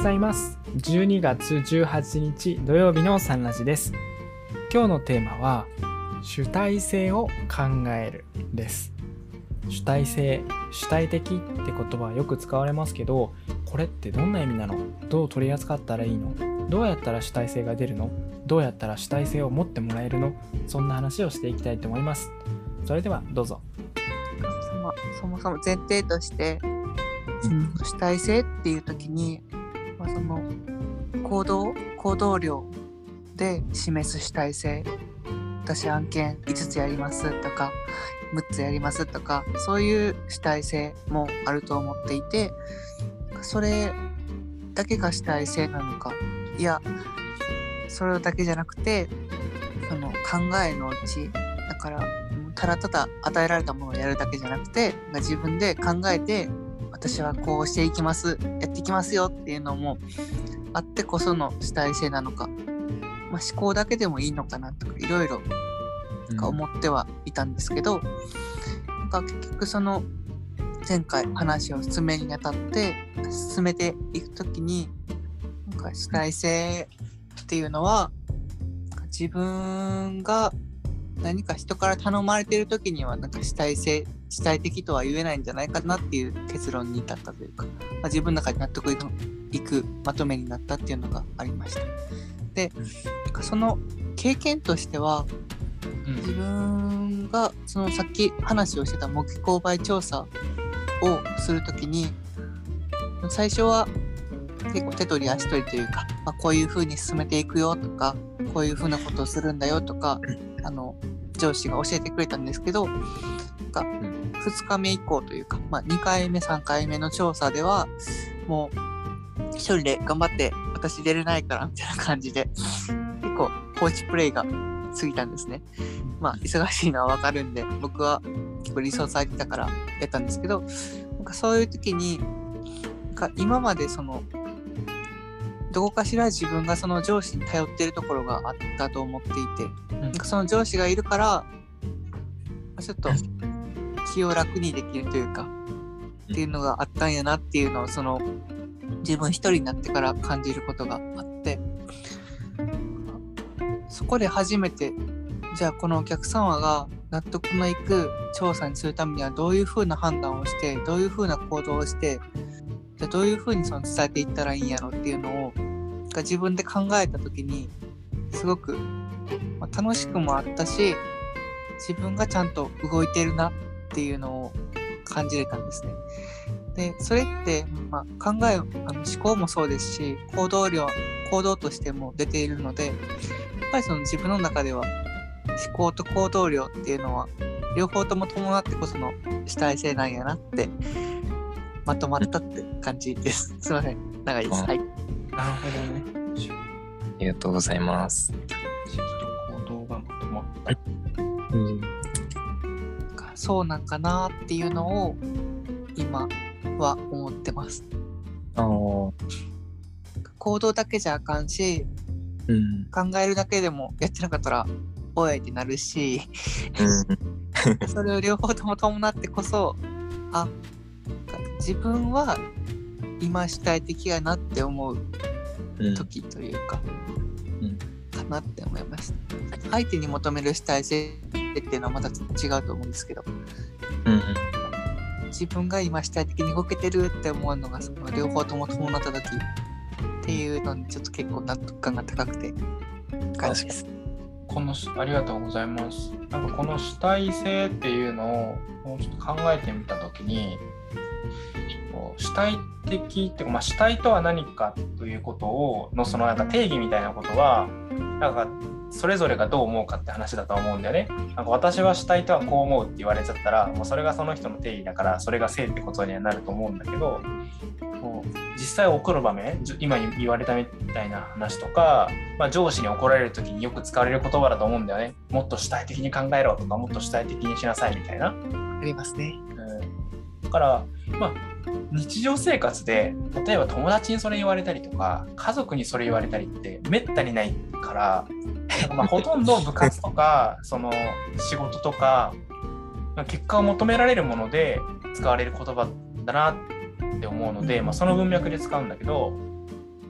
ございます。12月18日土曜日のサンラジです。今日のテーマは主体性を考えるです。主体性主体的って言葉はよく使われますけどこれってどんな意味なの？どう取り扱ったらいいの？どうやったら主体性が出るの？どうやったら主体性を持ってもらえるの？そんな話をしていきたいと思います。それではどうぞ。そもそも前提として、その主体性っていう時に、その行動行動量で示す主体性。私案件5つやりますとか6つやりますとかそういう主体性もあると思っていてそれだけが主体性なのか。いやそれだけじゃなくてその考えのうちだからただただ与えられたものをやるだけじゃなくて自分で考えて私はこうしていきます。やっていきますよっていうのもあってこその主体性なのか、まあ、思考だけでもいいのかなとかいろいろ思ってはいたんですけど、なんか結局その前回話を進めにあたって進めていく時になんか主体性っていうのは自分が何か人から頼まれてる時にはなんか主体性主体的とは言えないんじゃないかなっていう結論に至ったというか、まあ、自分の中で納得いくまとめになったっていうのがありました。でその経験としては自分がそのさっき話をしてた模擬購買調査をする時に最初は結構手取り足取りというか、まあ、こういう風に進めていくよとかこういう風なことをするんだよとかあの上司が教えてくれたんですけどなんか2日目以降というか、まあ、2回目3回目の調査ではもう一人で頑張って私出れないからみたいな感じで結構放置プレイが過ぎたんですね。まあ忙しいのはわかるんで僕は結構リソース空いてたからやったんですけどなんかそういう時に今までそのどこかしら自分がその上司に頼ってるところがあったと思っていて、なんかその上司がいるからちょっと気を楽にできるというかっていうのがあったんやなっていうのをその自分一人になってから感じることがあってそこで初めてじゃあこのお客様が納得のいく調査にするためにはどういうふうな判断をしてどういうふうな行動をしてじゃあどういうふうにその伝えていったらいいんやろっていうのを自分で考えた時にすごく、まあ、楽しくもあったし自分がちゃんと動いてるなっていうのを感じれたんですね。でそれって、まあ、考えあの思考もそうですし行動量行動としても出ているのでやっぱりその自分の中では思考と行動量っていうのは両方とも伴ってこその主体性なんやなってまとまったって感じです。すいません長いです。はい。なるほどねありがとうございます。行動がまとまったうん、そうなんかなっていうのを今は思ってます。ああ、行動だけじゃあかんしうん、考えるだけでもやってなかったらおいってなるしうん、それを両方とも伴ってこそあ自分は今主体的やなって思ううん、時というか、うんかなって思いました相手に求める主体性っていうのはまた違うと思うんですけどうん、自分が今主体的に動けてるって思うのがその両方とも伴った時っていうのにちょっと結構納得感が高くて感じです。このしありがとうございます。なんかこの主体性っていうのをもうちょっと考えてみたときに、主体的っていうか、まあ、主体とは何かということをのそのなんか定義みたいなことはなんかそれぞれがどう思うかって話だと思うんだよね。なんか私は主体とはこう思うって言われちゃったらもうそれがその人の定義だからそれが正ってことにはなると思うんだけどこう実際起こる場面今言われたみたいな話とか、まあ、上司に怒られる時によく使われる言葉だと思うんだよね。もっと主体的に考えろとかもっと主体的にしなさいみたいな。ありますね。うん、だから、まあ、日常生活で例えば友達にそれ言われたりとか家族にそれ言われたりってめったにないから、まあ、ほとんど部活とかその仕事とか結果を求められるもので使われる言葉だなって思うので、まあ、その文脈で使うんだけど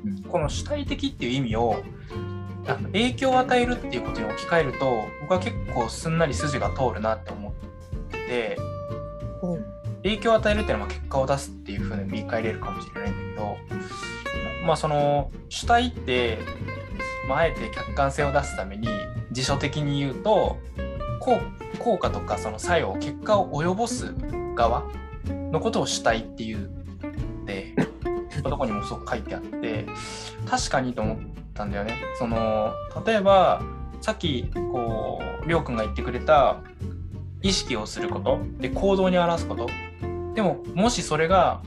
うん。この主体的っていう意味をあの影響を与えるっていうことに置き換えると僕は結構すんなり筋が通るなって思っててほう影響を与えるっていうのは結果を出すっていうふうに見返れるかもしれないんだけどまあその主体って、まあ、あえて客観性を出すために辞書的に言うと効効果とかその作用結果を及ぼす側のことを主体っていうってどこにもそう書いてあって確かにと思ったんだよね。その例えばさっきこうりょうくんが言ってくれた意識をすることで行動に表すことでももしそれが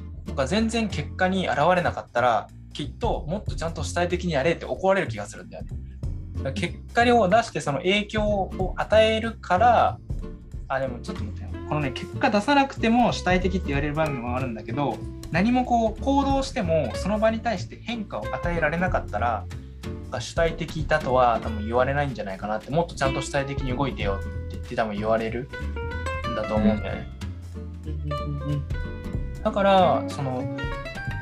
全然結果に現れなかったらきっともっとちゃんと主体的にやれって怒られる気がするんだよね。結果を出してその影響を与えるからあでもちょっと待ってこのね結果出さなくても主体的って言われる場面もあるんだけど何もこう行動してもその場に対して変化を与えられなかったら主体的だとは多分言われないんじゃないかなってもっとちゃんと主体的に動いてよって言って多分言われるんだと思うんだよね。だからその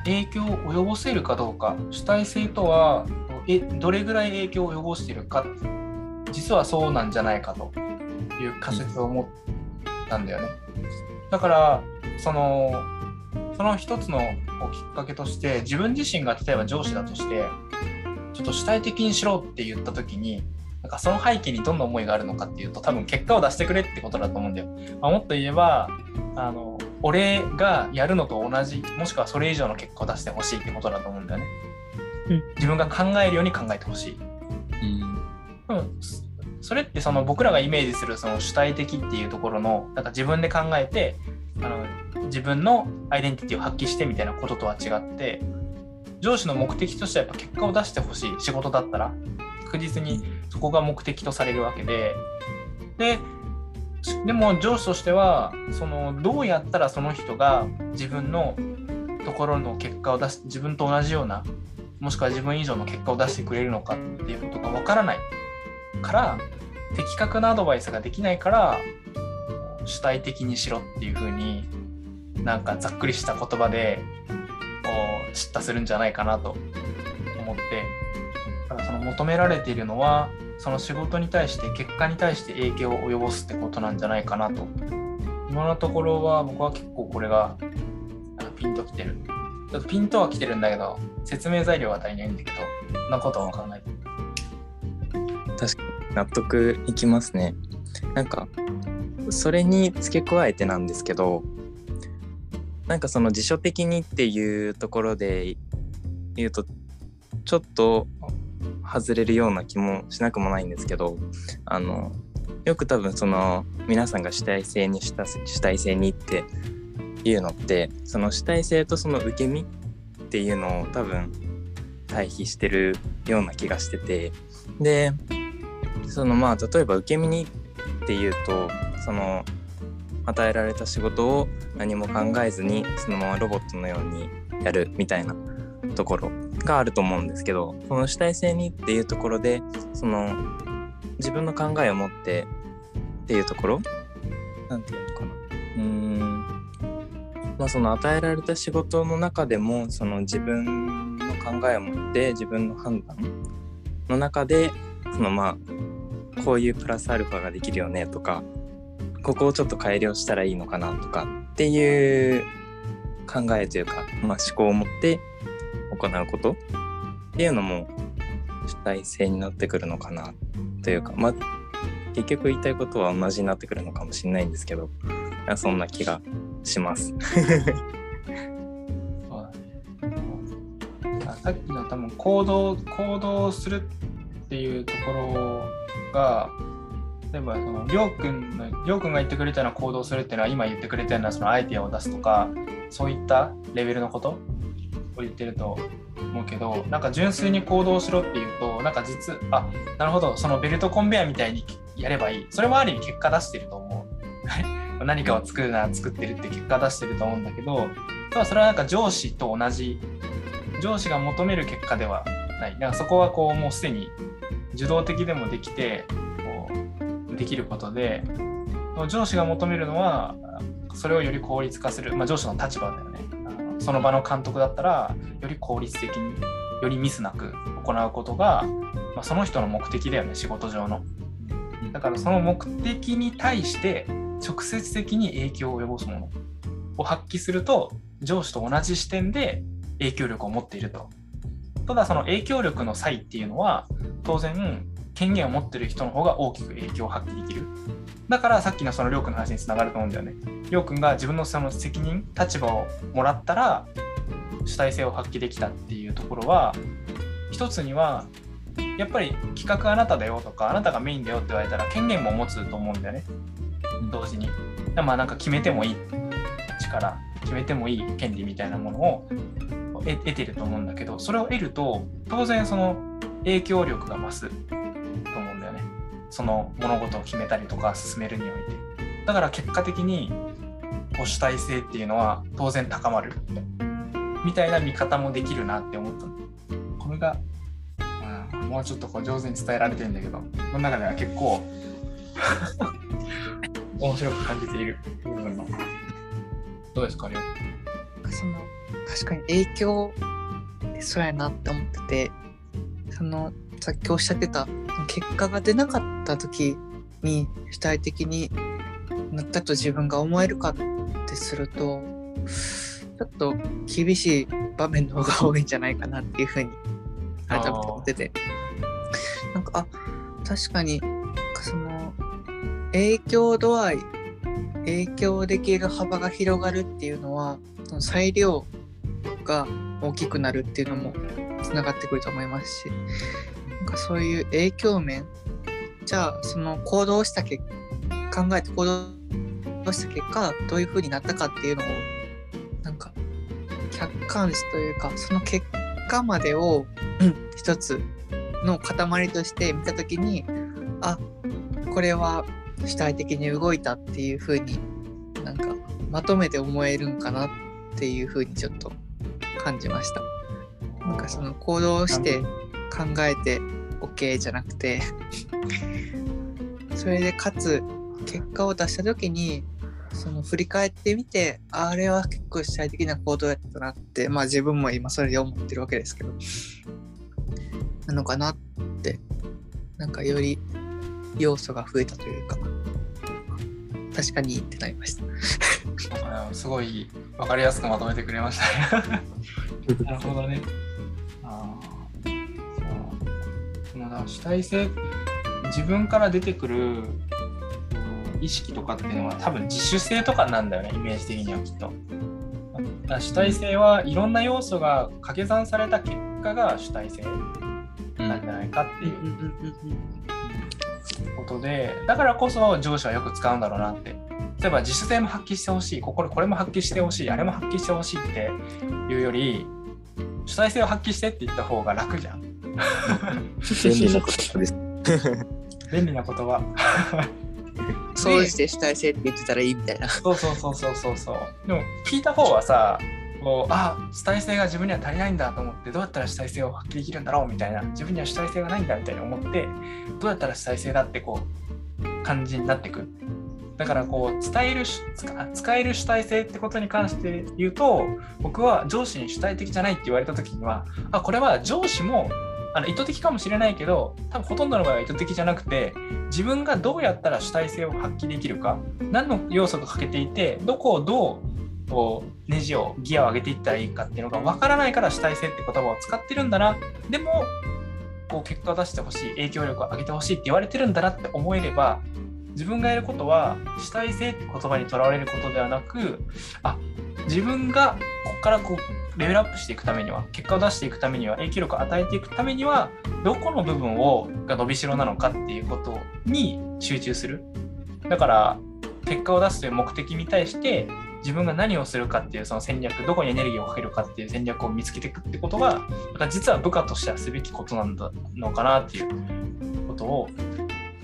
影響を及ぼせるかどうか主体性とはえどれぐらい影響を及ぼしているか実はそうなんじゃないかという仮説を持ったんだよね。だからそのその一つのきっかけとして自分自身が例えば上司だとしてちょっと主体的にしろって言った時にかその背景にどんな思いがあるのかっていうと多分結果を出してくれってことだと思うんだよ。まあ、もっと言えばあの俺がやるのと同じもしくはそれ以上の結果を出してほしいってことだと思うんだよね。うん自分が考えるように考えてほしい。うんうん、そそれってその僕らがイメージするその主体的っていうところのなんか自分で考えてあの自分のアイデンティティを発揮してみたいなこととは違って上司の目的としてはやっぱ結果を出してほしい仕事だったら確実にそこが目的とされるわけで。ででも上司としてはそのどうやったらその人が自分のところの結果を出す自分と同じようなもしくは自分以上の結果を出してくれるのかっていうことがわからないから的確なアドバイスができないから主体的にしろっていう風になんかざっくりした言葉でこう叱咤するんじゃないかなと思って。だからその求められているのはその仕事に対して結果に対して影響を及ぼすってことなんじゃないかなと。今のところは僕は結構これがピンときてる。ちょっとピンとはきてるんだけど説明材料は足りないんだけどそんなことは考えてる。確かに納得いきますね。なんかそれに付け加えてなんですけどなんかその辞書的にっていうところで言うとちょっと外れるような気もしなくもないんですけどあのよく多分その皆さんが主体性にした主体性にっていうのってその主体性とその受け身っていうのを多分対比してるような気がしててでそのまあ例えば受け身にっていうとその与えられた仕事を何も考えずにそのままロボットのようにやるみたいなところがあると思うんですけどその主体性にっていうところでその自分の考えを持ってっていうところ？なんていうのかな？うん。まあその与えられた仕事の中でもその自分の考えを持って自分の判断の中でそのまあこういうプラスアルファができるよねとかここをちょっと改良したらいいのかなとかっていう考えというか、まあ、思考を持ってうこと？っていうのも主体性になってくるのかなというかまあ結局言いたいことは同じになってくるのかもしれないんですけどそんな気がします。さっきの多分行動行動するっていうところが例えばそのりょうくんのりょうくんが言ってくれたような行動するっていうのは今言ってくれたようなそのアイデアを出すとかそういったレベルのこと？を言ってると思うけどなんか純粋に行動しろっていうとなんか実あなるほどそのベルトコンベヤみたいにやればいいそれもある意味結果出してると思う 何かを作るなら作ってるって結果出してると思うんだけどただそれはなんか上司と同じ上司が求める結果ではない。だかそこはこうもうすでに受動的でもできてこうできることで上司が求めるのはそれをより効率化する、まあ、上司の立場だよね。その場の監督だったらより効率的によりミスなく行うことが、まあ、その人の目的だよね仕事上の。だからその目的に対して直接的に影響を及ぼすものを発揮すると上司と同じ視点で影響力を持っていると。ただその影響力の差異っていうのは当然権限を持ってる人の方が大きく影響を発揮できる。だからさっきのそのりょうくんの話につながると思うんだよね。りょうくんが自分のその責任立場をもらったら主体性を発揮できたっていうところは一つにはやっぱり企画あなただよとかあなたがメインだよって言われたら権限も持つと思うんだよね。同時に。まあなんか決めてもいい。力。決めてもいい権利みたいなものを得てると思うんだけどそれを得ると当然その影響力が増す。その物事を決めたりとか進めるにおいて。だから結果的にこう主体性っていうのは当然高まる。みたいな見方もできるなって思った。これが、うん、もうちょっとこう上手に伝えられてるんだけどこの中では結構 面白く感じている。部分の。どうですかねその確かに影響そうやなって思っててそのさっきおっしゃってた結果が出なかった時に主体的になったと自分が思えるかってするとちょっと厳しい場面の方が多いんじゃないかなっていうふうに改めて思ってて。なんかあ確かにその影響度合い影響できる幅が広がるっていうのはその裁量が大きくなるっていうのもつながってくると思いますしかそういう影響面？じゃあその行動した結考えて行動した結果どういう風になったかっていうのをなんか客観視というかその結果までを、うん、一つの塊として見た時にあこれは主体的に動いたっていう風になんかまとめて思えるんかなっていう風にちょっと感じました。なんかその行動して考えて OK じゃなくてそれでかつ結果を出した時にその振り返ってみてあれは結構主体的な行動やったなってまあ自分も今それで思ってるわけですけどなのかなってなんかより要素が増えたというか確かにってなりました。あすごい分かりやすくまとめてくれましたね。なるほどね。そうそのだ主体性自分から出てくる意識とかっていうのは多分自主性とかなんだよねイメージ的にはきっと。主体性はいろんな要素が掛け算された結果が主体性なんじゃないかっていうことでだからこそ上司はよく使うんだろうなって。例えば自主性も発揮してほしいこここれも発揮してほしいあれも発揮してほしいっていうより主体性を発揮してって言った方が楽じゃん 便利な言葉です。便利な言葉。そうして主体性って言ってたらいいみたいな。そうそうそうそう。そうそうでも聞いた方はさこうあ主体性が自分には足りないんだと思ってどうやったら主体性を発揮できるんだろうみたいな。自分には主体性がないんだみたいに思ってどうやったら主体性だってこう感じになってく。だからこう伝える使える主体性ってことに関して言うと僕は上司に主体的じゃないって言われた時にはあこれは上司もあの意図的かもしれないけど多分ほとんどの場合は意図的じゃなくて自分がどうやったら主体性を発揮できるか何の要素が欠けていてどこをどうこうネジをギアを上げていったらいいかっていうのが分からないから主体性って言葉を使ってるんだな。でもこう結果を出してほしい影響力を上げてほしいって言われてるんだなって思えれば自分がやることは主体性って言葉にとらわれることではなくあ自分がここからこうレベルアップしていくためには結果を出していくためには影響力を与えていくためにはどこの部分をが伸びしろなのかっていうことに集中する。だから結果を出すという目的に対して自分が何をするかっていうその戦略どこにエネルギーをかけるかっていう戦略を見つけていくってことがだから実は部下としてはすべきことなんだのかなっていうことを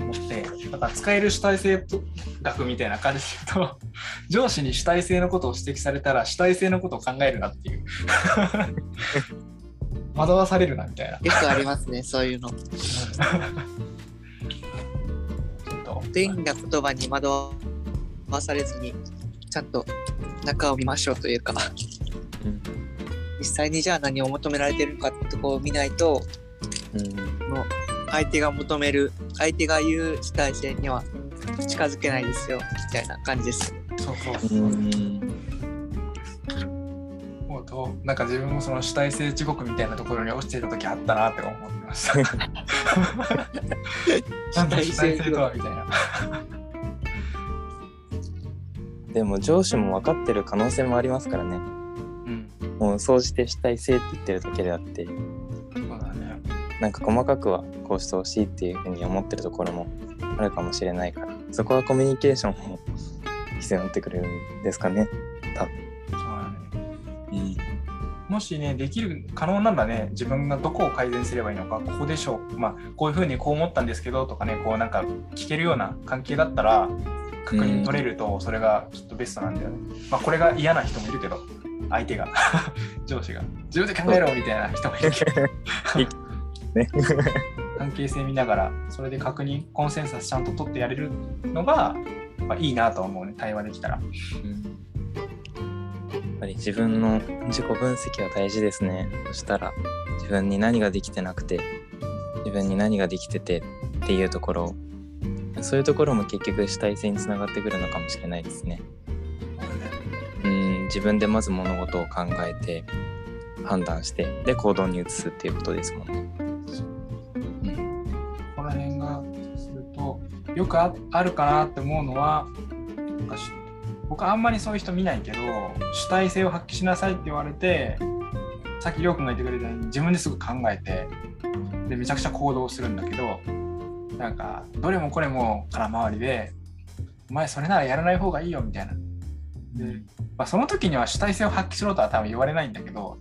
思ってだから使える主体性学みたいな感じで言うと 上司に主体性のことを指摘されたら主体性のことを考えるなっていう。惑わされるなみたいな。よくありますね、そういうの。便利な言葉に惑わされずに、ちゃんと中を見ましょうというか。実際にじゃあ何を求められてるかってとこを見ないとうん。その相手が求める相手が言う主体性には近づけないですよみたいな感じです。そうそううそう、うとなんか自分もその主体性地獄みたいなところに落ちていた時あったなって思ってました。なんだ主体性とはみたいな。でも上司も分かってる可能性もありますからねうん、もう総じて主体性って言ってるだけであって。なんか細かくはこうしてほしいっていうふうに思ってるところもあるかもしれないからそこはコミュニケーションも必要になってくるんですかねそうだね。うんもしね、できる可能ならね、自分がどこを改善すればいいのか、ここでしょう。まあ、こういうふうにこう思ったんですけどとかね、こうなんか聞けるような関係だったら、確認取れると、それがきっとベストなんだよね。まあ、これが嫌な人もいるけど、相手が、上司が、自分で考えろみたいな人もいるけど、ね。関係性見ながら、それで確認、コンセンサスちゃんと取ってやれるのが、まあ、いいなと思うね、対話できたら。やっぱり自分の自己分析は大事ですね。そしたら自分に何ができてなくて自分に何ができててっていうところ。そういうところも結局主体性につながってくるのかもしれないですね。うん自分でまず物事を考えて判断してで行動に移すっていうことですもんねよくああるかなって思うのはなんかし僕はあんまりそういう人見ないけど主体性を発揮しなさいって言われてさっきりょうくんが言ってくれたように自分ですぐ考えてでめちゃくちゃ行動するんだけどなんかどれもこれも空回りでお前それならやらない方がいいよみたいな。で、まあ、その時には主体性を発揮しろとは多分言われないんだけど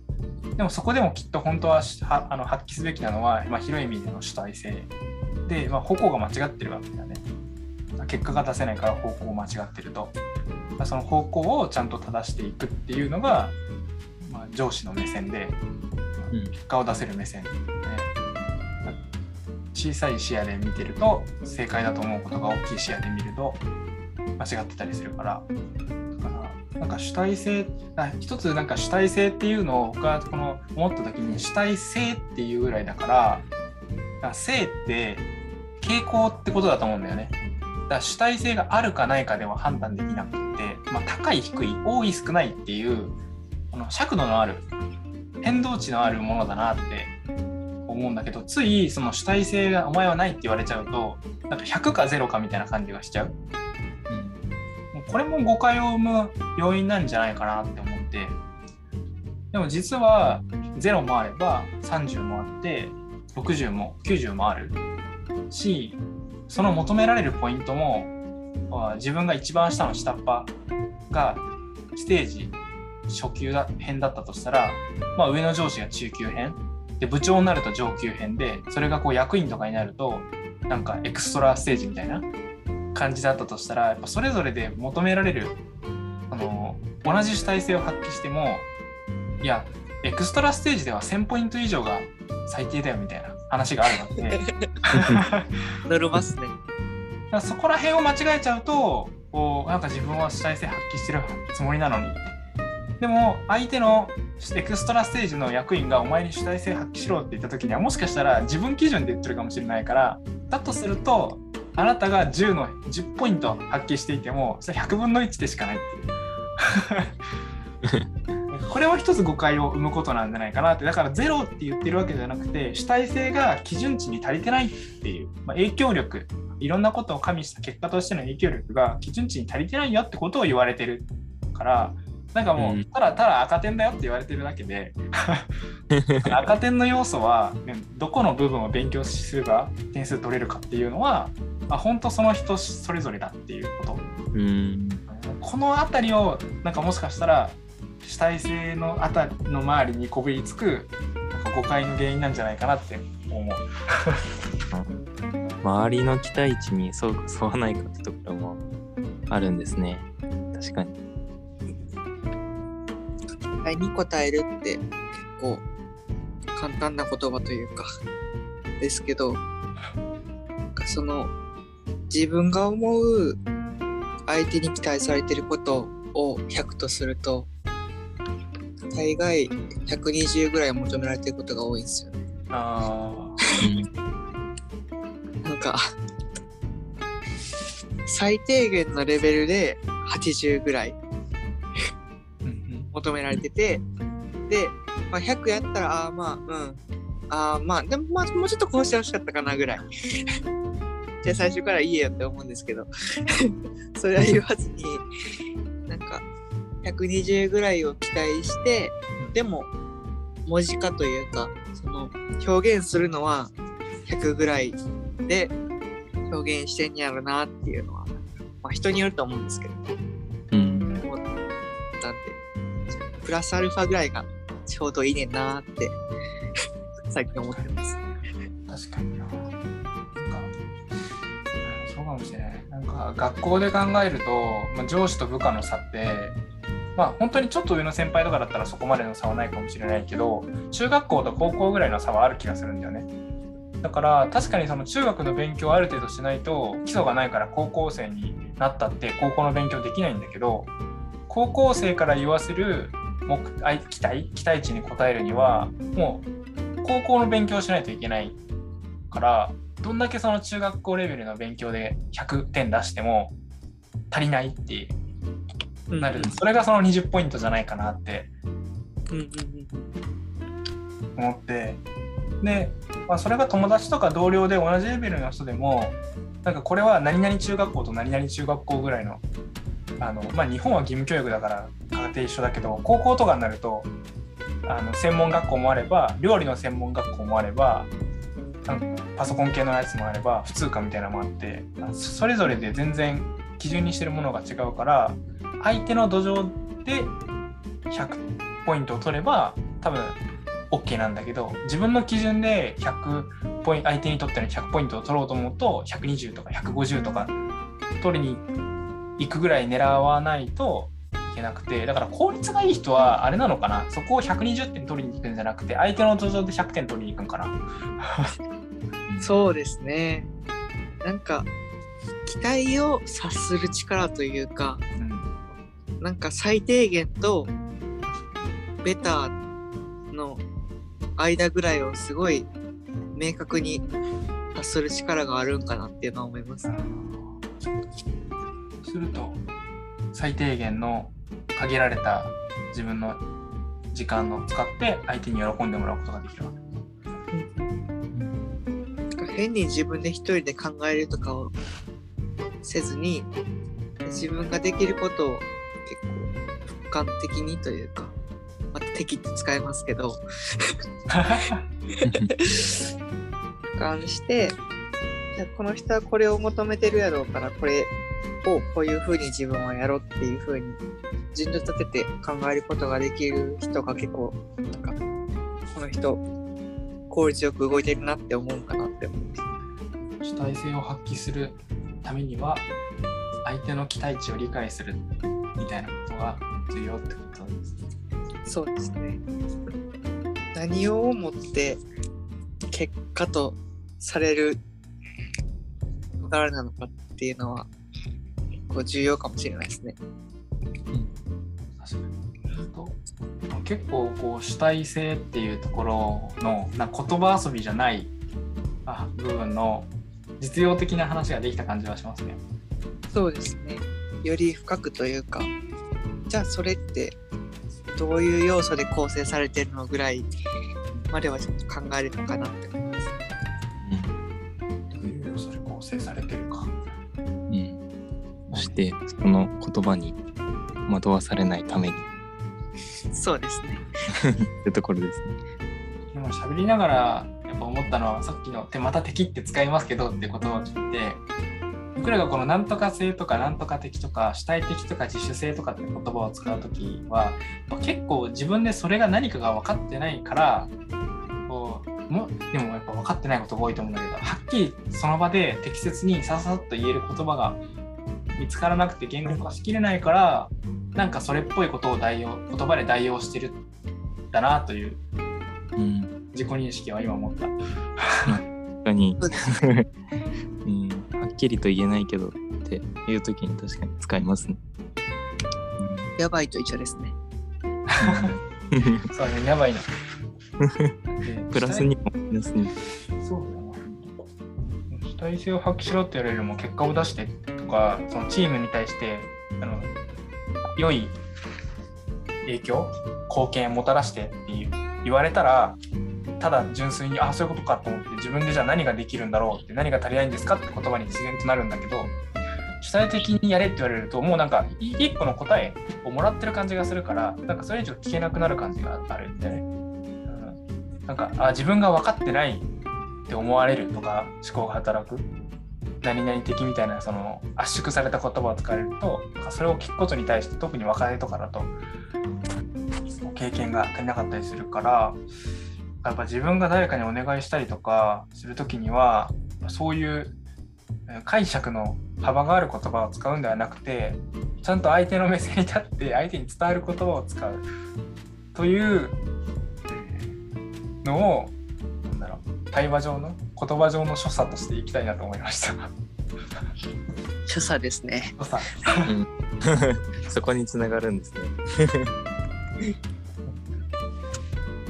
でもそこでもきっと本当はあの発揮すべきなのは、まあ、広い意味での主体性で、まあ、方向が間違ってるわけだよね結果が出せないから方向を間違ってると。まあその方向をちゃんと正していくっていうのが、まあ、上司の目線で、うん。結果を出せる目線、ね、小さい視野で見てると正解だと思うことが大きい視野で見ると間違ってたりするから。だからなんか主体性あ一つなんか主体性っていうのを僕はこの思った時に主体性っていうぐらいだからだから性って傾向ってことだと思うんだよね。だ主体性があるかないかでは判断できなくて、まあ、高い低い多い少ないっていうこの尺度のある変動値のあるものだなって思うんだけどついその主体性がお前はないって言われちゃうとなんか100か0かみたいな感じがしちゃう。もうこれも誤解を生む要因なんじゃないかなって思ってでも実は0もあれば30もあって60も90もあるしその求められるポイントも自分が一番下の下っ端がステージ初級編だったとしたら、まあ、上の上司が中級編で部長になると上級編でそれがこう役員とかになるとなんかエクストラステージみたいな感じだったとしたらやっぱそれぞれで求められるあの同じ主体性を発揮してもいやエクストラステージでは1000ポイント以上が最低だよみたいな。話があるわけでますね。らそこら辺を間違えちゃうとこうなんか自分は主体性発揮してるつもりなのにでも相手のエクストラステージの役員がお前に主体性発揮しろって言った時にはもしかしたら自分基準で言ってるかもしれないからだとするとあなたが10の10ポイント発揮していてもそれ100分の1でしかないっていう。これは一つ誤解を生むことなんじゃないかなって。だからゼロって言ってるわけじゃなくて主体性が基準値に足りてないっていう、まあ、影響力。いろんなことを加味した結果としての影響力が基準値に足りてないよってことを言われてるから。なんかもうただただ赤点だよって言われてるだけで。赤点の要素は、ね、どこの部分を勉強すれば点数取れるかっていうのは、まあ、本当その人それぞれだっていうこと。うん。この辺りをなんかもしかしたら主体性のあたりの周りにこびりつくなんか誤解の原因なんじゃないかなって思う。周りの期待値に沿うか沿わないかってところもあるんですね確かに期待に応えるって結構簡単な言葉というかですけどなんかその自分が思う相手に期待されてることを100とすると大概120ぐらい求められてることが多いんですよ。ね。あなんか最低限のレベルで80ぐらい求められててで、まあ、100やったらああまあうん。ああまあでもまあもうちょっとこうしてほしかったかなぐらい。じゃあ最初から言えよって思うんですけど。それは言わずになんか120ぐらいを期待してでも文字化というかその表現するのは100ぐらいで表現してんやろなっていうのは、まあ、人によると思うんですけどうん思ったんでプラスアルファぐらいがちょうどいいねんなーって 最近思ってます。確かにな。かもしれない。なんか、学校で考えると、まあ、上司と部下の差って、まあ、本当にちょっと上の先輩とかだったらそこまでの差はないかもしれないけど、中学校と高校ぐらいの差はある気がするんだよね。だから、確かにその中学の勉強をある程度しないと、基礎がないから高校生になったって、高校の勉強できないんだけど、高校生から言わせる目期待期待値に応えるにはもう高校の勉強しないといけないからどんだけその中学校レベルの勉強で100点出しても足りないってなる、それがその20ポイントじゃないかなってうんうんうん。思って。で、まあ、それが友達とか同僚で同じレベルの人でもなんかこれは何々中学校と何々中学校ぐらいのあの、まあ、日本は義務教育だから家庭一緒だけど高校とかになるとあの専門学校もあれば料理の専門学校もあればパソコン系のやつもあれば普通科みたいなのもあってあそれぞれで全然基準にしてるものが違うから相手の土壌で100ポイントを取れば多分 OK なんだけど自分の基準で100ポイント相手にとっての100ポイントを取ろうと思うと120とか150とか取りに行くぐらい狙わないといけなくてだから効率がいい人はあれなのかな？そこを120点取りに行くんじゃなくて相手の土壌で100点取りに行くんかな？そうですね。なんか期待を察する力というかうんなんか最低限とベターの間ぐらいをすごい明確に察する力があるんかなっていうのは思います。すると最低限の限られた自分の時間を使って相手に喜んでもらうことができるわけ変に自分で一人で考えるとかをせずに自分ができることを結構俯瞰的にというかまた敵って使いますけど俯瞰してじゃこの人はこれを求めてるやろうからこれをこういうふうに自分はやろうっていうふうに順序立てて考えることができる人が結構なんかこの人効率よく動いてるなって思うかなって思います。主体性を発揮するためには相手の期待値を理解するみたいなことが重要ってことです。そうですね。何をもって結果とされる誰なのかっていうのは結構重要かもしれないですね。確かにと結構こう主体性っていうところのな言葉遊びじゃないあ部分の実用的な話ができた感じはしますね。そうですね。より深くというか、じゃあそれってどういう要素で構成されてるのぐらいまではちょっと考えるのかなって思います。どういう要素で構成されてるか。うんうんそしてその言葉に惑わされないためにそうですね。ってところですね。今喋りながらやっぱ思ったのはさっきの「てまた敵って使いますけど」って言葉を聞いて僕らがこのなんとか性とかなんとか的とか主体的とか自主性とかって言葉を使う時は結構自分でそれが何かが分かってないからこうもでもやっぱ分かってないことが多いと思うんだけどはっきりその場で適切にささっと言える言葉が見つからなくて言語化しきれないからなんかそれっぽいことを代用言葉で代用してるんだなといううん。自己認識は今思った。確かに きりと言えないけどっていう時に確かに使いますね。やばいと一緒ですね。そうね、やばいな。でプラスにもマイナスにも。そうだな。主体性を発揮しろって言われるよりも結果を出してとか、そのチームに対してあの良い影響、貢献をもたらしてっていう言われたら、ただ純粋にあそういうことかと思って自分でじゃあ何ができるんだろうって何が足りないんですかって言葉に自然となるんだけど主体的にやれって言われるともうなんか一個の答えをもらってる感じがするからなんかそれ以上聞けなくなる感じがあるんだよね。うんなんかあ自分が分かってないって思われるとか思考が働く何々的みたいなその圧縮された言葉を使われるとそれを聞くことに対して特に若手とかだと経験が足りなかったりするからやっぱ自分が誰かにお願いしたりとかする時にはそういうえー解釈の幅がある言葉を使うんではなくてちゃんと相手の目線に立って相手に伝わる言葉を使うというえーのをなんだろう対話上の言葉上の所作としていきたいなと思いました。所作ですね。所作うん そこにつながるんですね。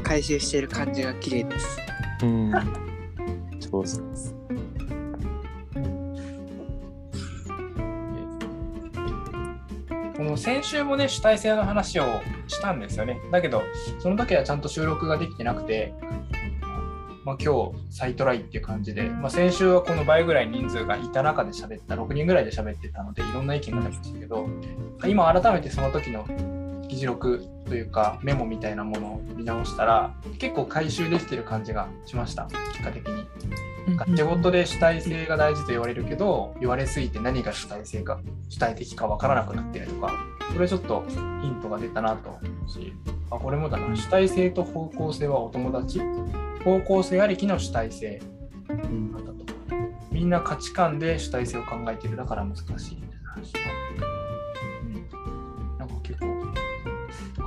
回収してる感じが綺麗です。うん。上手です。この先週もね主体性の話をしたんですよね。だけどその時はちゃんと収録ができてなくて、まあ、今日再トライっていう感じで、まあ、先週はこの倍ぐらい人数がいた中で喋った6人ぐらいで喋ってたのでいろんな意見が出ましたけど今改めてその時の議事録というかメモみたいなものを見直したら結構回収できてる感じがしました。結果的に。仕事で主体性が大事と言われるけど言われすぎて何が主体性か主体的か分からなくなってるとかこれちょっとヒントが出たなと思うしあこれもだな。主体性と方向性はお友達。方向性ありきの主体性。だとみんな価値観で主体性を考えてる。だから難しいみたいな話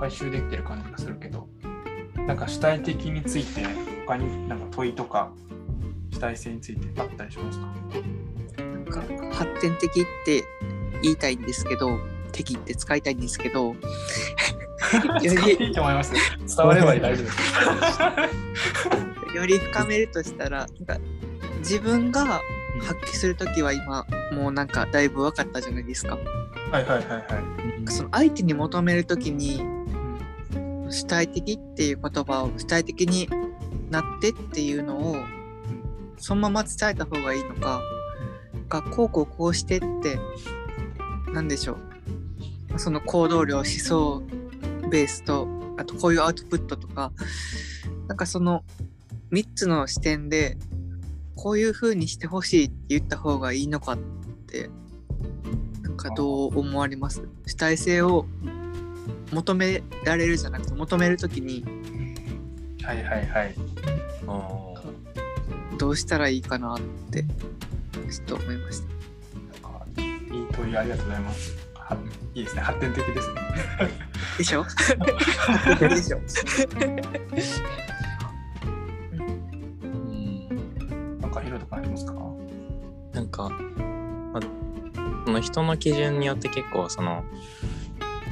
回収できてる感じがするけどなんか主体的について他になんか問いとか主体性についてあったりしますか？なんか発展的って言いたいんですけど、敵って使いたいんですけど、いいと思います。伝われば大丈夫です。りより深めるとしたら、なんか自分が発揮するときは今、もうなんかだいぶ分かったじゃないですか。はいはいはいはい。その相手に求めるときに、主体的っていう言葉を主体的になってっていうのをそのまま伝えた方がいいのかがこうこうこうしてって何でしょう。その行動量思想ベースとあとこういうアウトプットとかなんかその3つの視点でこういう風にしてほしいって言った方がいいのかってなんかどう思われます？主体性を求められるじゃなくて求めるときにはいはいはい。あどうしたらいいかなってちょっと思いました。いい問いありがとうございます。はいいですね。発展的ですね。でしょ？でしょ？うんなんかヒロとかありますか？なんか、まあ、その人の基準によって結構その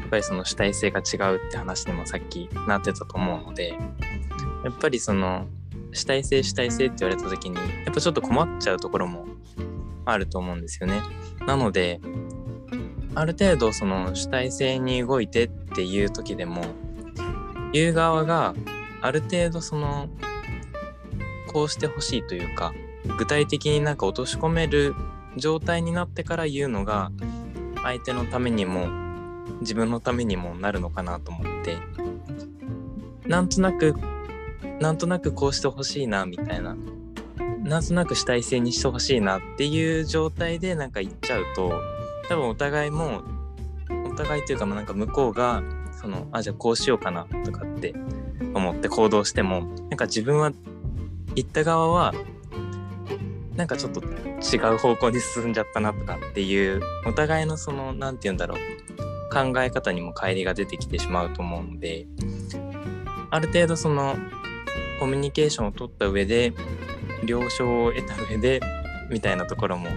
ぱりその主体性が違うって話にもさっきなってたと思うのでやっぱりその主体性主体性って言われた時にやっぱちょっと困っちゃうところもあると思うんですよね。なのである程度その主体性に動いてっていう時でも言う側がある程度そのこうしてほしいというか具体的になんか落とし込める状態になってから言うのが相手のためにも自分のためにもなるのかなと思って。なんとなくなんとなくこうしてほしいなみたいな。なんとなく主体性にしてほしいなっていう状態でなんか言っちゃうと多分お互いもお互いというかなんか向こうがそのあじゃあこうしようかなとかって思って行動してもなんか自分は言った側はなんかちょっと違う方向に進んじゃったなとかっていうお互いのその何て言うんだろう。考え方にも乖離が出てきてしまうと思うのである程度そのコミュニケーションを取った上で了承を得た上でみたいなところも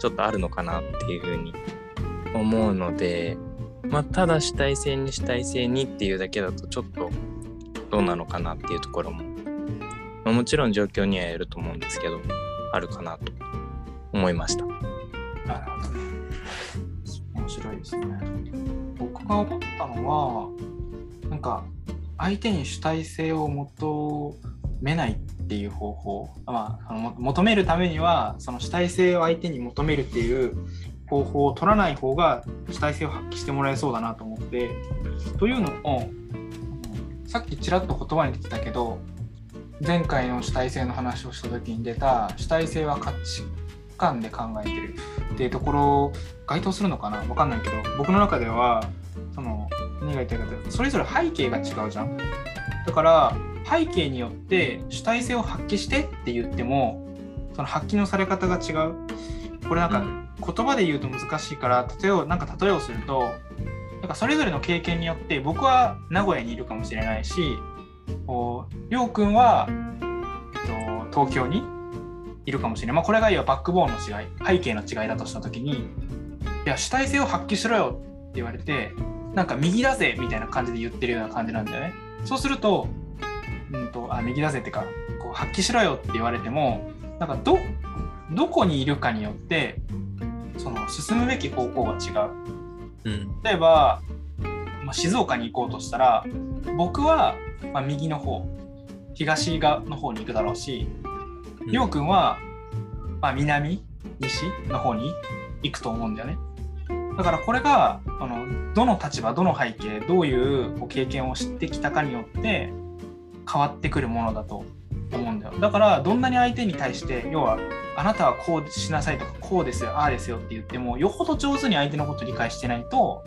ちょっとあるのかなっていうふうに思うのでまあただ主体性に主体性にっていうだけだとちょっとどうなのかなっていうところも、まあ、もちろん状況にはよると思うんですけどあるかなと思いました。なるほどね。面白いですね。僕が思ったのは、なんか相手に主体性を求めないっていう方法、まあ、あの求めるためには、その主体性を相手に求めるっていう方法を取らない方が主体性を発揮してもらえそうだなと思って、というのも、さっきちらっと言葉に出てたけど、前回の主体性の話をした時に出た主体性は価値観で考えてるっていうところ該当するのかな？わかんないけど僕の中ではその何が言いたいかというとそれぞれ背景が違うじゃん。だから背景によって主体性を発揮してって言ってもその発揮のされ方が違う。これなんか言葉で言うと難しいから例えばなんか例えをするとなんかそれぞれの経験によって僕は名古屋にいるかもしれないしこうりょうくんは、えっと、東京にいるかもしれない、まあ、これがいわばバックボーンの違い背景の違いだとした時にいや主体性を発揮しろよって言われてなんか右だぜみたいな感じで言ってるような感じなんだよね。そうすると,、うんと、あ右だぜってかこう発揮しろよって言われてもなんかどどこにいるかによってその進むべき方向が違う。うん。例えば、まあ、静岡に行こうとしたら僕は、まあ、右の方東側の方に行くだろうしりょうくんは、まあ、南西の方に行くと思うんだよねだからこれがあのどの立場どの背景どういう経験を知ってきたかによって変わってくるものだと思うんだよ。だからどんなに相手に対して要はあなたはこうしなさいとかこうですよああですよって言ってもよほど上手に相手のことを理解してないと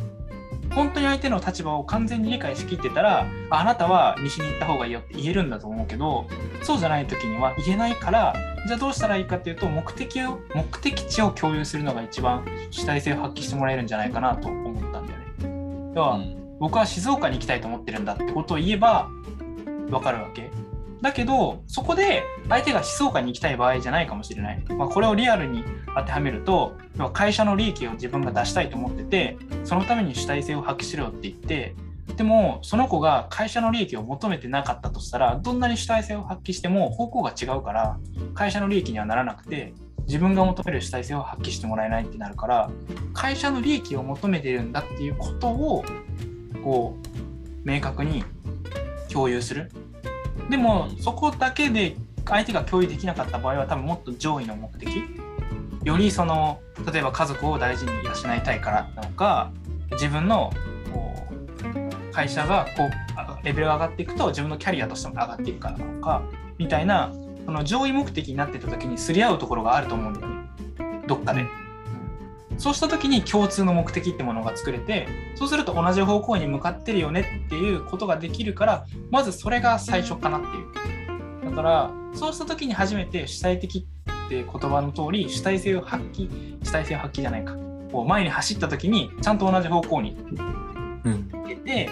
本当に相手の立場を完全に理解しきってたらあなたは西に行った方がいいよって言えるんだと思うけどそうじゃない時には言えないからじゃあどうしたらいいかっていうと目的を目的地を共有するのが一番主体性を発揮してもらえるんじゃないかなと思ったんだよね。要は、僕は静岡に行きたいと思ってるんだってことを言えば分かるわけ。だけどそこで相手が静岡に行きたい場合じゃないかもしれない。まあ、これをリアルに当てはめると要は会社の利益を自分が出したいと思っててそのために主体性を発揮しろよって言ってでもその子が会社の利益を求めてなかったとしたらどんなに主体性を発揮しても方向が違うから会社の利益にはならなくて自分が求める主体性を発揮してもらえないってなるから会社の利益を求めてるんだっていうことをこう明確に共有する。でもそこだけで相手が共有できなかった場合は多分もっと上位の目的。よりその例えば家族を大事に養いたいからなのか自分のこう会社がこうあレベルが上がっていくと自分のキャリアとしても上がっていくからなのかみたいなその上位目的になってた時にすり合うところがあると思うんだよね。どっかで。そうした時に共通の目的ってものが作れてそうすると同じ方向に向かってるよねっていうことができるからまずそれが最初かなっていう。だからそうした時に初めて主体的って言葉の通り主体性を発揮主体性を発揮じゃないか。こう前に走った時にちゃんと同じ方向にうん行けて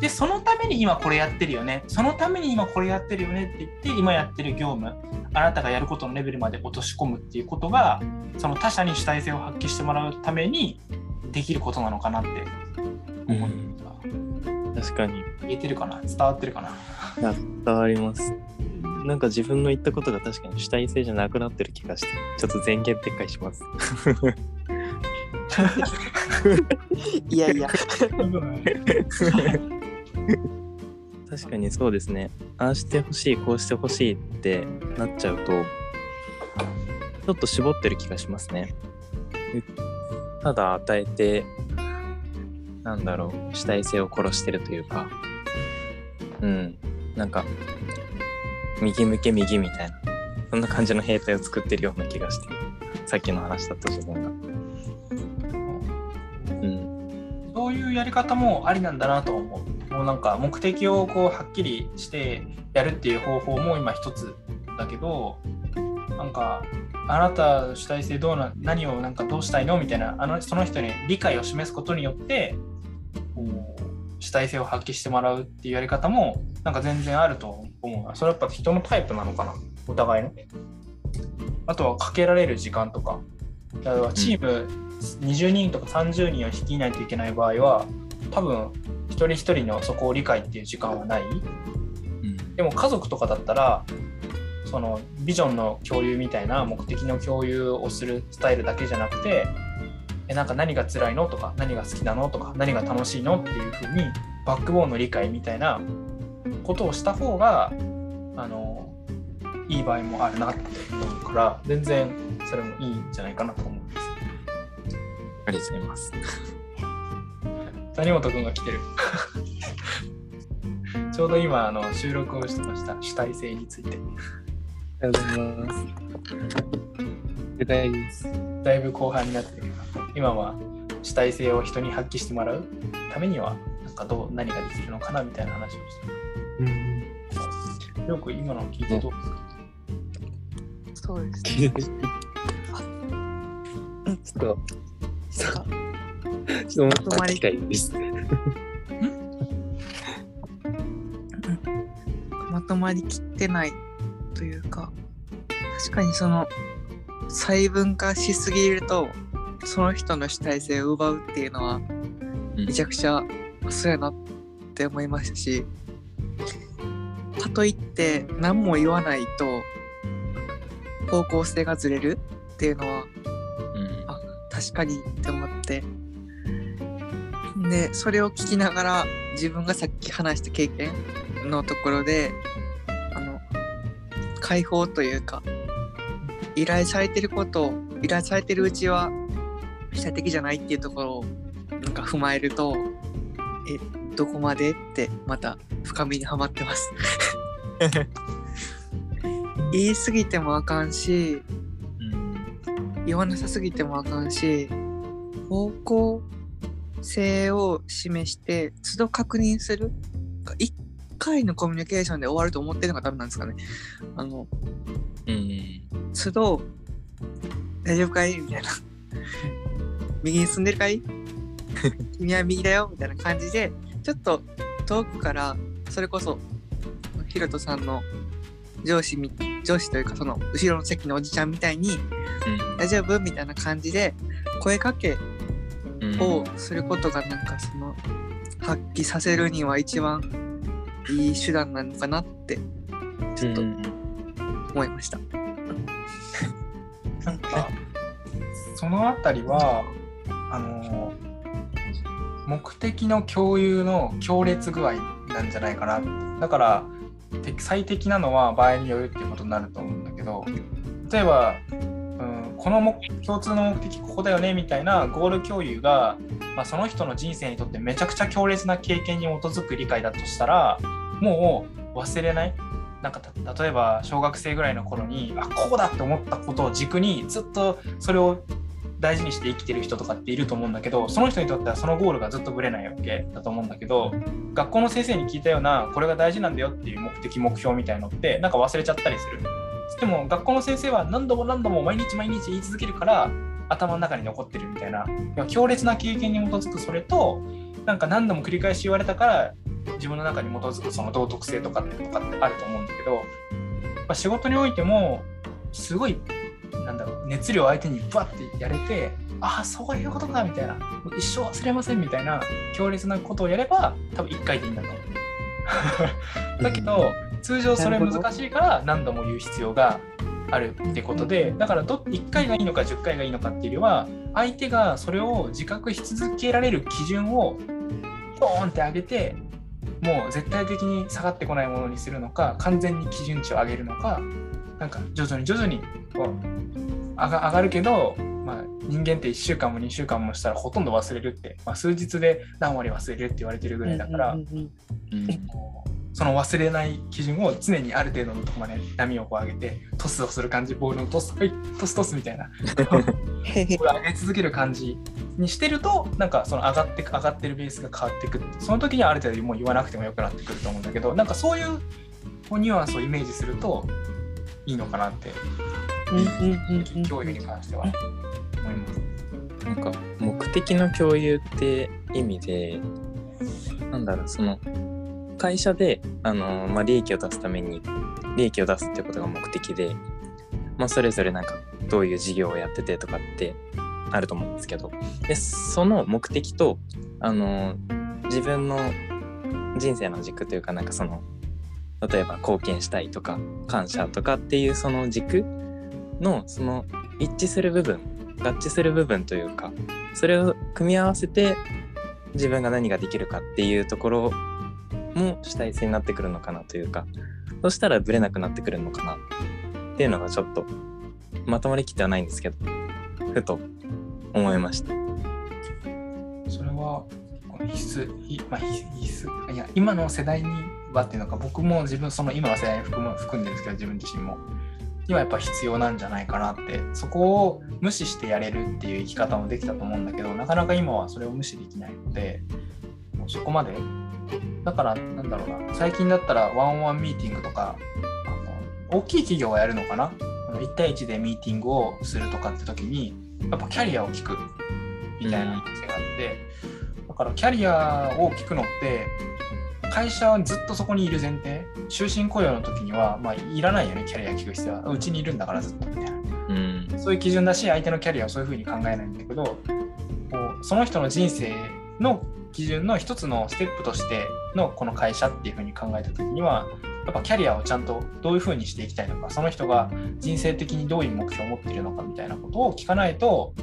でそのために今これやってるよね。そのために今これやってるよねって言って今やってる業務あなたがやることのレベルまで落とし込むっていうことがその他者に主体性を発揮してもらうためにできることなのかなって。思った、確かに。言えてるかな？伝わってるかな？伝わります。なんか自分の言ったことが確かに主体性じゃなくなってる気がしてちょっと前言撤回します いやいや。確かにそうですね。ああしてほしいこうしてほしいってなっちゃうとちょっと絞ってる気がしますね。ただ与えてなんだろう主体性を殺してるというか。うん。なんか右向け右みたいな。そんな感じの兵隊を作ってるような気がしてさっきの話だと自分が。やり方もありなんだなと思う。もうなんか目的をこうはっきりしてやるっていう方法も今一つだけど、なんかあなた主体性どうな何をなんかどうしたいの？みたいなあのその人に理解を示すことによってこう主体性を発揮してもらうっていうやり方もなんか全然あると思う。それはやっぱ人のタイプなのかな？お互いの。あとはかけられる時間とか。だからチーム20人とか30人を率いないといけない場合は多分一人一人のそこを理解っていう時間はない。でも家族とかだったらそのビジョンの共有みたいな目的の共有をするスタイルだけじゃなくてえなんか何が辛いのとか何が好きなのとか何が楽しいのっていうふうにバックボーンの理解みたいなことをした方があのいい場合もあるなって思うから全然それもいいんじゃないかなと思うんです。ありがとうございます。谷本君が来てる。ちょうど今あの収録をしてました主体性について。ありがとうございます。了解です。だいぶ後半になってる今は主体性を人に発揮してもらうためにはなんかどう何ができるのかなみたいな話をしてる。よく今の聞いてどうですか？そうですね。ちょうんっと、ちょっと、ちょっともったいです。まとまりきってないというか確かにその細分化しすぎるとその人の主体性を奪うっていうのはうん。めちゃくちゃそうやなって思いましたしかといって何も言わないと方向性がずれるっていうのは確かにって思って。でそれを聞きながら自分がさっき話した経験のところであの解放というか依頼されてることを依頼されてるうちは主体的じゃないっていうところをなんか踏まえるとえどこまでってまた深みにはまってます。言い過ぎてもあかんしうん言わなさすぎてもあかんし方向性を示して都度確認する。一回のコミュニケーションで終わると思ってるのがダメなんですかね。あのうん。都度大丈夫かい？みたいな。右に進んでるかい？君は右だよ？みたいな感じでちょっと遠くからそれこそヒロトさんの上司み上司というかその後ろの席のおじちゃんみたいに大丈夫みたいな感じで声かけうん。をすることがなんかその発揮させるには一番いい手段なのかなってちょっとうん思いました。なんかそのあたりはあの目的の共有の強烈具合なんじゃないかな。だからて最適なのは場合によるっていうことになると思うんだけど例えば、うん、この目共通の目的ここだよねみたいなゴール共有が、まあ、その人の人生にとってめちゃくちゃ強烈な経験に基づく理解だとしたらもう忘れない。なんか例えば小学生ぐらいの頃にあこうだって思ったことを軸にずっとそれを大事にして生きてる人とかっていると思うんだけどその人にとってはそのゴールがずっとぶれないわけだと思うんだけど学校の先生に聞いたようなこれが大事なんだよっていう目的目標みたいのってなんか忘れちゃったりする。でも学校の先生は何度も何度も毎日毎日言い続けるから頭の中に残ってるみたいな強烈な経験に基づくそれとなんか何度も繰り返し言われたから自分の中に基づくその道徳性とかってとかってあると思うんだけど、まあ、仕事においてもすごいなんだろう熱量相手にバッてやれてああそういうことかみたいな一生忘れませんみたいな強烈なことをやれば多分1回でいいんだと思う。だけど通常それ難しいから何度も言う必要があるってことでだからど1回がいいのか10回がいいのかっていうよりは相手がそれを自覚し続けられる基準をボーンって上げてもう絶対的に下がってこないものにするのか完全に基準値を上げるのかなんか徐々に徐々にこう上が上がるけど、まあ、人間って1週間も2週間もしたらほとんど忘れるって、まあ、数日で何割忘れるって言われてるぐらいだから、うんうんうんうん。こうその忘れない基準を常にある程度のところまで波をこう上げてトスをする感じボールをトスはいトストスみたいな。これ上げ続ける感じにしてるとなんかその上がってく上がってるベースが変わってくるその時にはある程度もう言わなくてもよくなってくると思うんだけどなんかそういうこうニュアンスをイメージするといいのかなってうんうんうんうん。教育に関しては。思います。なんか目的の共有って意味でなんだろうその会社であの、まあ、利益を出すために利益を出すってことが目的で、まあ、それぞれなんかどういう事業をやっててとかってあると思うんですけど。でその目的とあの自分の人生の軸というかなんかその例えば貢献したいとか感謝とかっていうその軸のその一致する部分合致する部分というかそれを組み合わせて自分が何ができるかっていうところも主体性になってくるのかなというかそしたらブレなくなってくるのかなっていうのがちょっとまとまりきってはないんですけどふと思いました。それは必須、まあ、必須いや今の世代にはっていうのか僕も自分その今の世代に含む含んでるんですけど自分自身も。今やっぱ必要なんじゃないかなって。そこを無視してやれるっていう生き方もできたと思うんだけどなかなか今はそれを無視できないのでもうそこまで。だからなんだろうな。最近だったらワンオンミーティングとかあの大きい企業がやるのかな。1対1でミーティングをするとかって時にやっぱキャリアを聞くみたいな話があって、だからキャリアを聞くのって会社はずっとそこにいる前提終身雇用の時には、まあ、いらないよねキャリア聞く必要は。うちにいるんだからずっと。みたいな。うん。そういう基準だし相手のキャリアをそういうふうに考えないんだけどこうその人の人生の基準の一つのステップとしてのこの会社っていうふうに考えた時にはやっぱキャリアをちゃんとどういうふうにしていきたいのかその人が人生的にどういう目標を持っているのかみたいなことを聞かないと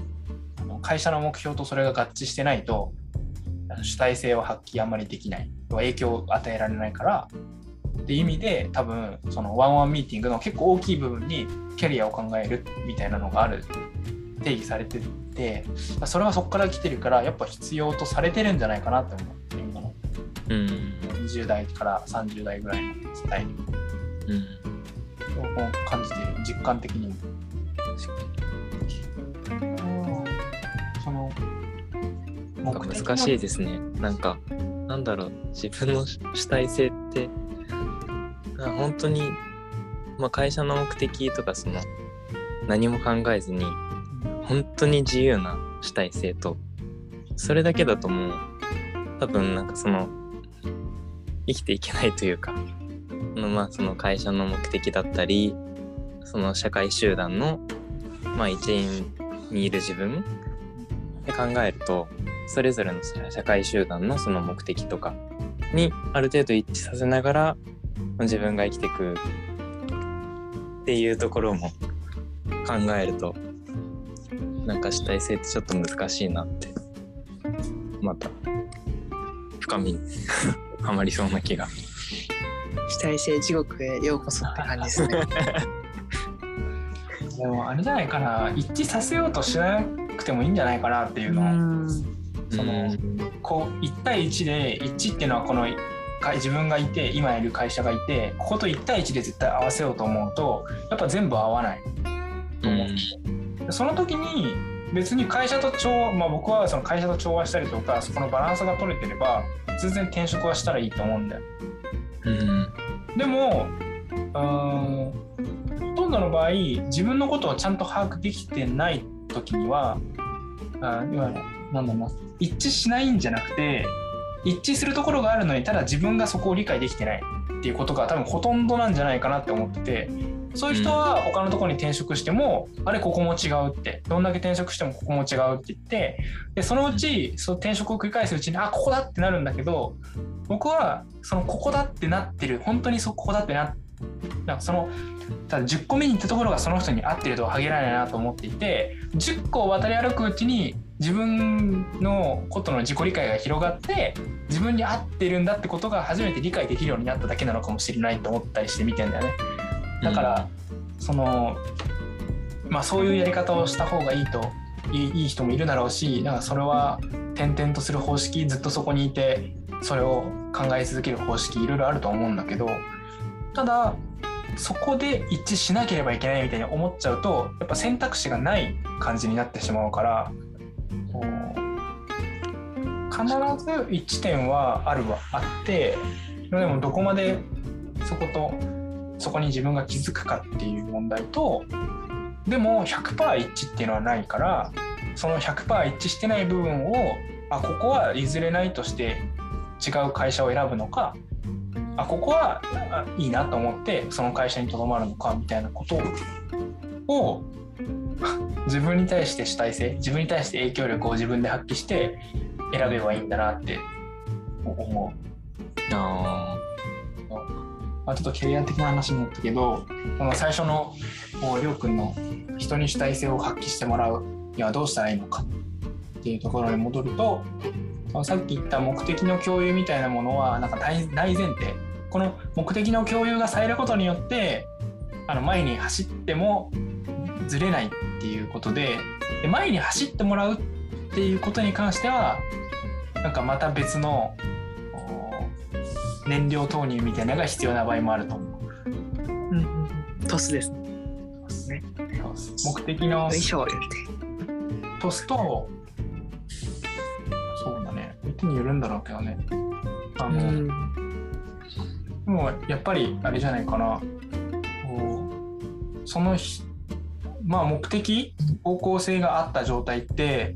あの会社の目標とそれが合致してないと主体性を発揮あんまりできない。影響を与えられないから。っていう意味で多分そのワンワンミーティングの結構大きい部分にキャリアを考えるみたいなのがある。定義されてて。それはそこから来てるからやっぱ必要とされてるんじゃないかなって思って今の。うん20代から30代ぐらいの世代にもうん。そう感じている。実感的にも。なんか？難しいですね。なんか、なんだろう、自分の主体性って、あ本当に、まあ、会社の目的とか、その、何も考えずに、本当に自由な主体性と、それだけだともう、多分なんかその、生きていけないというか、まあその会社の目的だったり、その社会集団の、まあ一員にいる自分で考えると、それぞれの社会集団のその目的とかにある程度一致させながら自分が生きていくっていうところも考えるとなんか主体性ってちょっと難しいなってまた深みに はまりそうな気が。主体性地獄へようこそって感じですね。でもあれじゃないかな。一致させようとしなくてもいいんじゃないかなっていうのを、そのこう1対1で一致っていうのはこのか自分がいて今いる会社がいてここと1対1で絶対合わせようと思うとやっぱ全部合わない。と思う、でその時に別に会社と調まあ僕はその会社と調和したりとかそこのバランスが取れてれば全然転職はしたらいいと思うんだよ。うん。でもうーんほとんどの場合自分のことをちゃんと把握できてない時にはあいわゆるなんだろうな一致しないんじゃなくて一致するところがあるのにただ自分がそこを理解できてないっていうことが多分ほとんどなんじゃないかなって思っててそういう人は他のところに転職しても、あれここも違うってどんだけ転職してもここも違うって言ってでそのうちその転職を繰り返すうちにあここだってなるんだけど僕はそのここだってなってる本当にそここだってななんかそのただ10個目に行ったところがその人に合ってるとは限らないなと思っていて10個を渡り歩くうちに自分のことの自己理解が広がって自分に合ってるんだってことが初めて理解できるようになっただけなのかもしれないと思ったりして見てんだよね。だから、そのまあそういうやり方をした方がいいといい人もいるだろうしなんかそれは転々とする方式ずっとそこにいてそれを考え続ける方式いろいろあると思うんだけどただそこで一致しなければいけないみたいに思っちゃうとやっぱ選択肢がない感じになってしまうから必ず一点はあるはあってでもどこまでそことそこに自分が気づくかっていう問題とでも100%一致っていうのはないからその100%一致してない部分をあここは譲れないとして違う会社を選ぶのかあここはいいなと思ってその会社にとどまるのかみたいなことを自分に対して主体性自分に対して影響力を自分で発揮して選べばいいんだなって思う。あまあ、ちょっとキャリア的な話になったけどこの最初のこうりょうくんの人に主体性を発揮してもらうにはどうしたらいいのかっていうところに戻るとさっき言った目的の共有みたいなものはなんか大大前提この目的の共有がされることによってあの前に走ってもずれないっていうことでで前に走ってもらうっていうことに関してはなんかまた別のお燃料投入みたいなのが必要な場合もあると思う。うんうんうん。トスですね。ね目的の。トスとそうだね相手によるんだろうけどねあの、うん。でもやっぱりあれじゃないかなその日まあ目的方向性があった状態って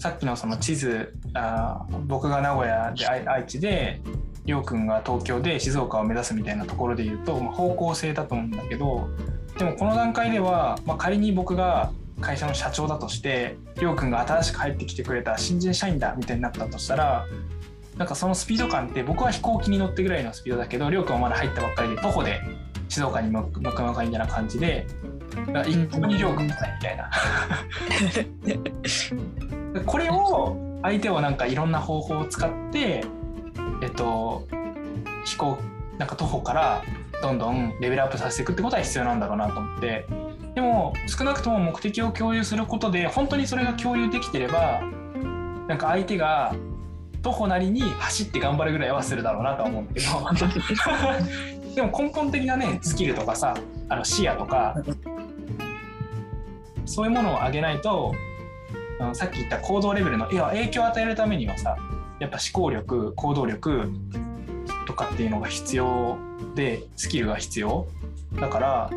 さっきのその地図あ僕が名古屋で愛知でりょうくんが東京で静岡を目指すみたいなところで言うと、まあ、方向性だと思うんだけどでもこの段階では、まあ、仮に僕が会社の社長だとしてりょうくんが新しく入ってきてくれた新人社員だみたいになったとしたらなんかそのスピード感って僕は飛行機に乗ってぐらいのスピードだけどりょうくんはまだ入ったばっかりで徒歩で静岡に向く向くのかみたいな感じで一向にりょうくんがないみたいな。これを相手をなんかいろんな方法を使ってえっと飛行なんか徒歩からどんどんレベルアップさせていくってことは必要なんだろうなと思って。でも少なくとも目的を共有することで本当にそれが共有できてればなんか相手が徒歩なりに走って頑張るぐらいはするだろうなとは思うんだけど。でも根本的なねスキルとかさあの視野とかそういうものを上げないとあのさっき言った行動レベルの要は影響を与えるためにはさやっぱ思考力行動力とかっていうのが必要でスキルが必要だから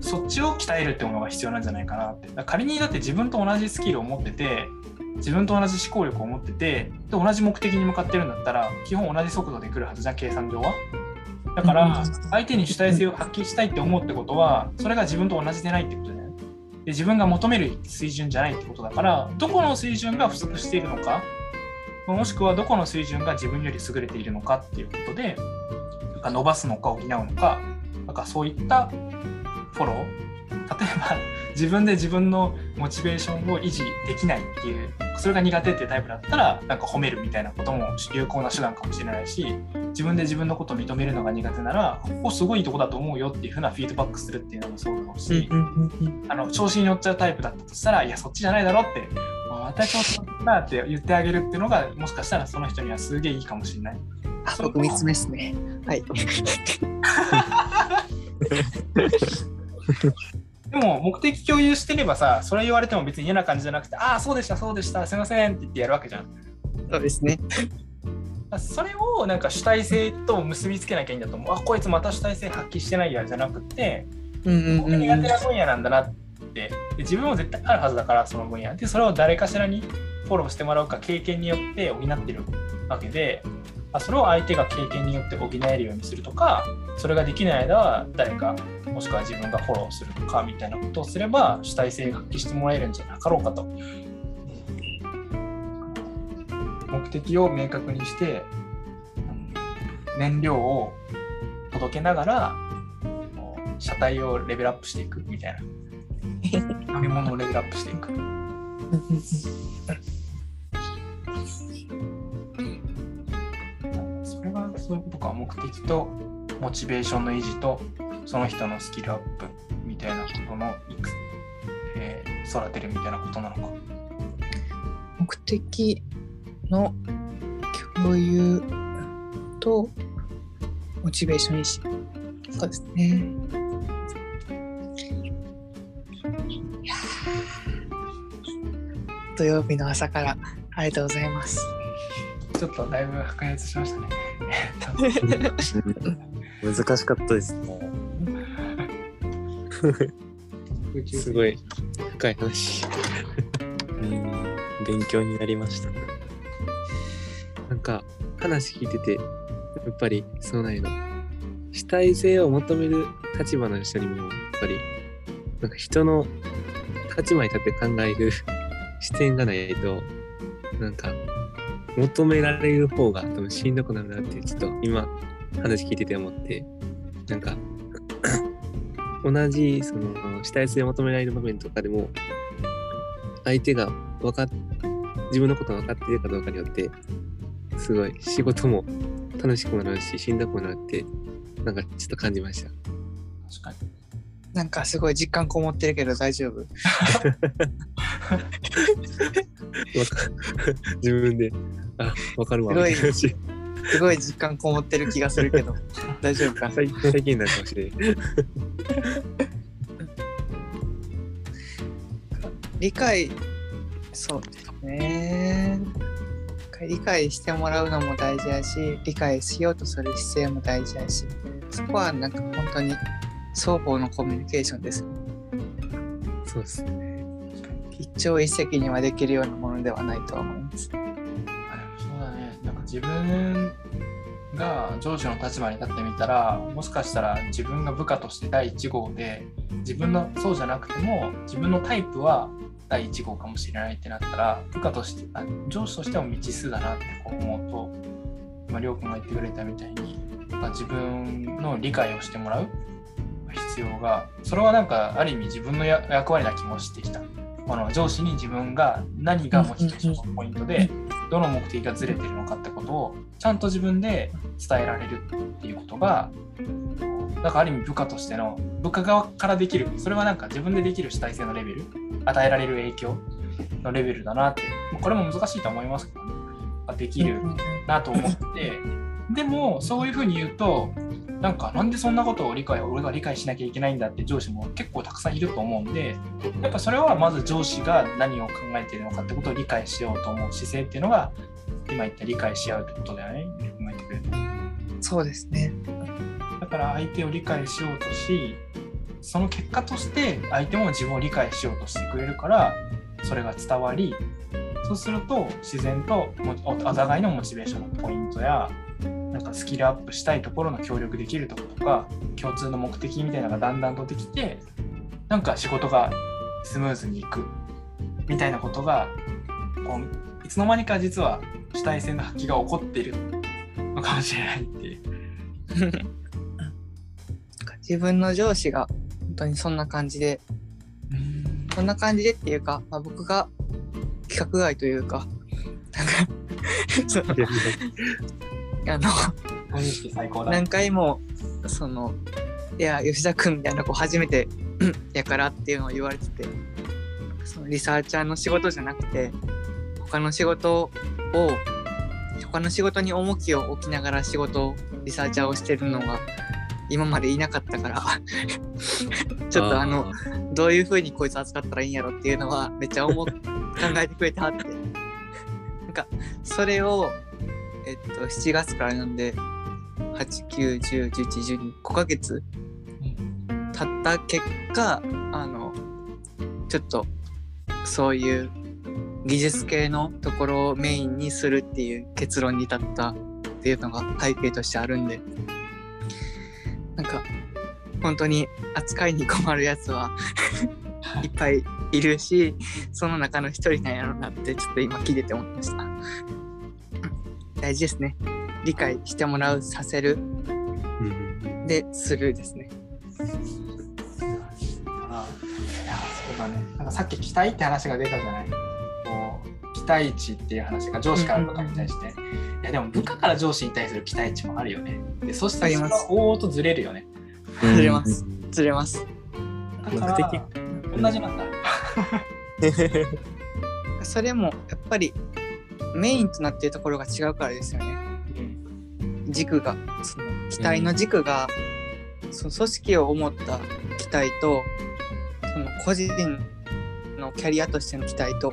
そっちを鍛えるってものが必要なんじゃないかなって仮にだって自分と同じスキルを持ってて自分と同じ思考力を持っててで同じ目的に向かってるんだったら基本同じ速度で来るはずじゃん計算上は。だから相手に主体性を発揮したいって思うってことはそれが自分と同じでないってこと。で自分が求める水準じゃないってことだからどこの水準が不足しているのかもしくはどこの水準が自分より優れているのかっていうことでなんか伸ばすのか補うのかなんかそういったフォロー例えば自分で自分のモチベーションを維持できないっていうそれが苦手っていうタイプだったらなんか褒めるみたいなことも有効な手段かもしれないし自分で自分のことを認めるのが苦手ならここすごいいいとこだと思うよっていうふうなフィードバックするっていうのもそうだろうし、あの調子に乗っちゃうタイプだったとしたらいやそっちじゃないだろってもうまた調子乗ったなって言ってあげるっていうのがもしかしたらその人にはすげえいいかもしれない。あ、僕三つ目ですね。はい。でも目的共有してればさそれ言われても別に嫌な感じじゃなくてああそうでしたそうでしたすいませんって言ってやるわけじゃん。そうですね。それをなんか主体性と結びつけなきゃいいんだと思う。あこいつまた主体性発揮してないやじゃなくてうんうん僕。苦手な分野なんだなってで自分も絶対あるはずだからその分野でそれを誰かしらにフォローしてもらうか経験によって補ってるわけであそれを相手が経験によって補えるようにするとかそれができない間は誰かもしくは自分がフォローするとかみたいなことをすれば主体性が発揮してもらえるんじゃなかろうかと。目的を明確にしてうん燃料を届けながら車体をレベルアップしていくみたいな 乗り物をレベルアップしていくそういうことか目的とモチベーションの維持とその人のスキルアップみたいなことのいく、えー育てるみたいなことなのか目的の共有とモチベーション維持。そうですね。いや土曜日の朝からありがとうございます。ちょっとだいぶ白熱しましたねえっと難しかったですね。すごい深い話。うん、勉強になりました。なんか話聞いててやっぱりそうなんやの主体性を求める立場の人にもやっぱりなんか人の立場に立って考える 視点がないとなんか求められる方が多分しんどくなるなってちょっと今話聞いてて思って、なんか、同じ、その、主体性を求められる場面とかでも、相手が分かっ、自分のことが分かっているかどうかによって、すごい仕事も楽しくもなるし、しんどくもなるって、なんかちょっと感じました。確かに。なんかすごい実感こもってるけど大丈夫？自分で、あ、わかるわ。すごい すごい実感こもってる気がするけど 大丈夫か？最最近になるかもしれない。理解そうですね理解してもらうのも大事やし理解しようとする姿勢も大事やしそこはなんか本当に双方のコミュニケーションですそうですね。一朝一夕にはできるようなものではないとは思います自分が上司の立場に立ってみたら、もしかしたら自分が部下として第1号で、自分のそうじゃなくても、自分のタイプは第1号かもしれないってなったら、部下として、あ上司としても未知数だなってこう思うと、今、りょうくんが言ってくれたみたいに、まあ自分の理解をしてもらう必要が、それはなんかある意味自分の役割な気もしてきた。あの上司に自分が何がモチベーションのポイントで、どの目的がずれてるのかってことをちゃんと自分で伝えられるっていうことがだからある意味部下としての部下側からできるそれはなんか自分でできる主体性のレベル与えられる影響のレベルだなってこれも難しいと思いますけどね。できるなと思ってでもそういうふうに言うとなんかなんでそんなことを理解俺が理解しなきゃいけないんだって上司も結構たくさんいると思うんでやっぱそれはまず上司が何を考えているのかってことを理解しようと思う姿勢っていうのが今言った理解し合うってことだよね。考えてくれるそうですね。だから相手を理解しようとしその結果として相手も自分を理解しようとしてくれるからそれが伝わりそうすると自然とお互いのモチベーションのポイントやなんかスキルアップしたいところの協力できるところとか共通の目的みたいなのがだんだんとできてなんか仕事がスムーズにいくみたいなことがこういつの間にか実は主体性の発揮が起こっているのかもしれないっていう。自分の上司が本当にそんな感じでそんな感じでっていうか、まあ、僕が規格外というかなんか あの。何回もそのいや吉田君みたいな子初めて やからっていうのを言われててそのリサーチャーの仕事じゃなくて他の仕事を他の仕事に重きを置きながら仕事をリサーチャーをしてるのが今までいなかったから ちょっとあのどういう風にこいつ扱ったらいいんやろっていうのはめっちゃ思っ考えてくれてはってなんかそれをえっと7月からなんで89101112 5ヶ月経った結果あのちょっとそういう技術系のところをメインにするっていう結論に至ったっていうのが背景としてあるんでなんか本当に扱いに困るやつはい。っぱいいるしその中の一人なんやろうなってちょっと今聞いてて思いました大事ですね。理解してもらうさせる。うんでするですね。あいやそうだね。なんかさっき期待って話が出たじゃない？こう期待値っていう話が上司から部下に対して、いやでも部下から上司に対する期待値もあるよね。でそしてそれは大々とずれるよね。ずれます。ずれます。だから目同じなんだ。それもやっぱりメインとなっているところが違うからですよね。軸が。その期待の軸が、その組織を思った期待とその個人のキャリアとしての期待と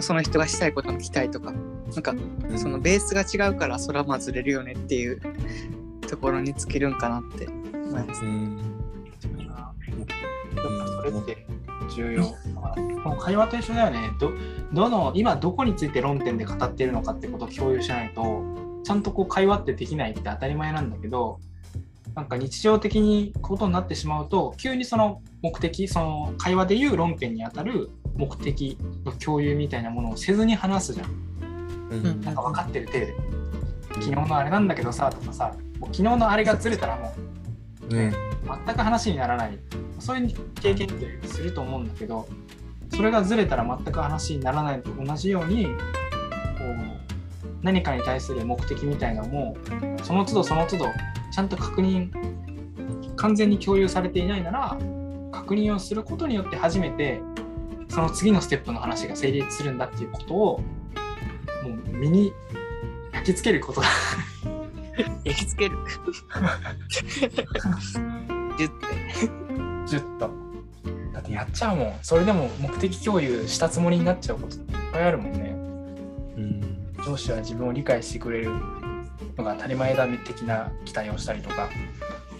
その人がしたいことの期待とか。なんかそのベースが違うからそれはまあずれるよねっていうところに尽きるんかなって思います。うん。やっぱそれって重要。この会話と一緒だよね。どどの今どこについて論点で語っているのかってことを共有しないと、ちゃんとこう会話ってできないって当たり前なんだけど、なんか日常的にことになってしまうと、急にその目的、その会話でいう論点にあたる目的の共有みたいなものをせずに話すじゃん。うんなんか分かってる体で。昨日のあれなんだけどさとかさ、もう昨日のあれがずれたらもううん。全く話にならない。そういう経験ってすると思うんだけどそれがずれたら全く話にならないと同じようにこう何かに対する目的みたいなのもその都度その都度ちゃんと確認完全に共有されていないなら確認をすることによって初めてその次のステップの話が成立するんだっていうことをもう身に焼き付けることだ 焼き付ける。ギュッて。ジュッと。だってやっちゃうもん。それでも目的共有したつもりになっちゃうこと。っていっぱいあるもんね。うん。上司は自分を理解してくれるのが当たり前だね的な期待をしたりとか。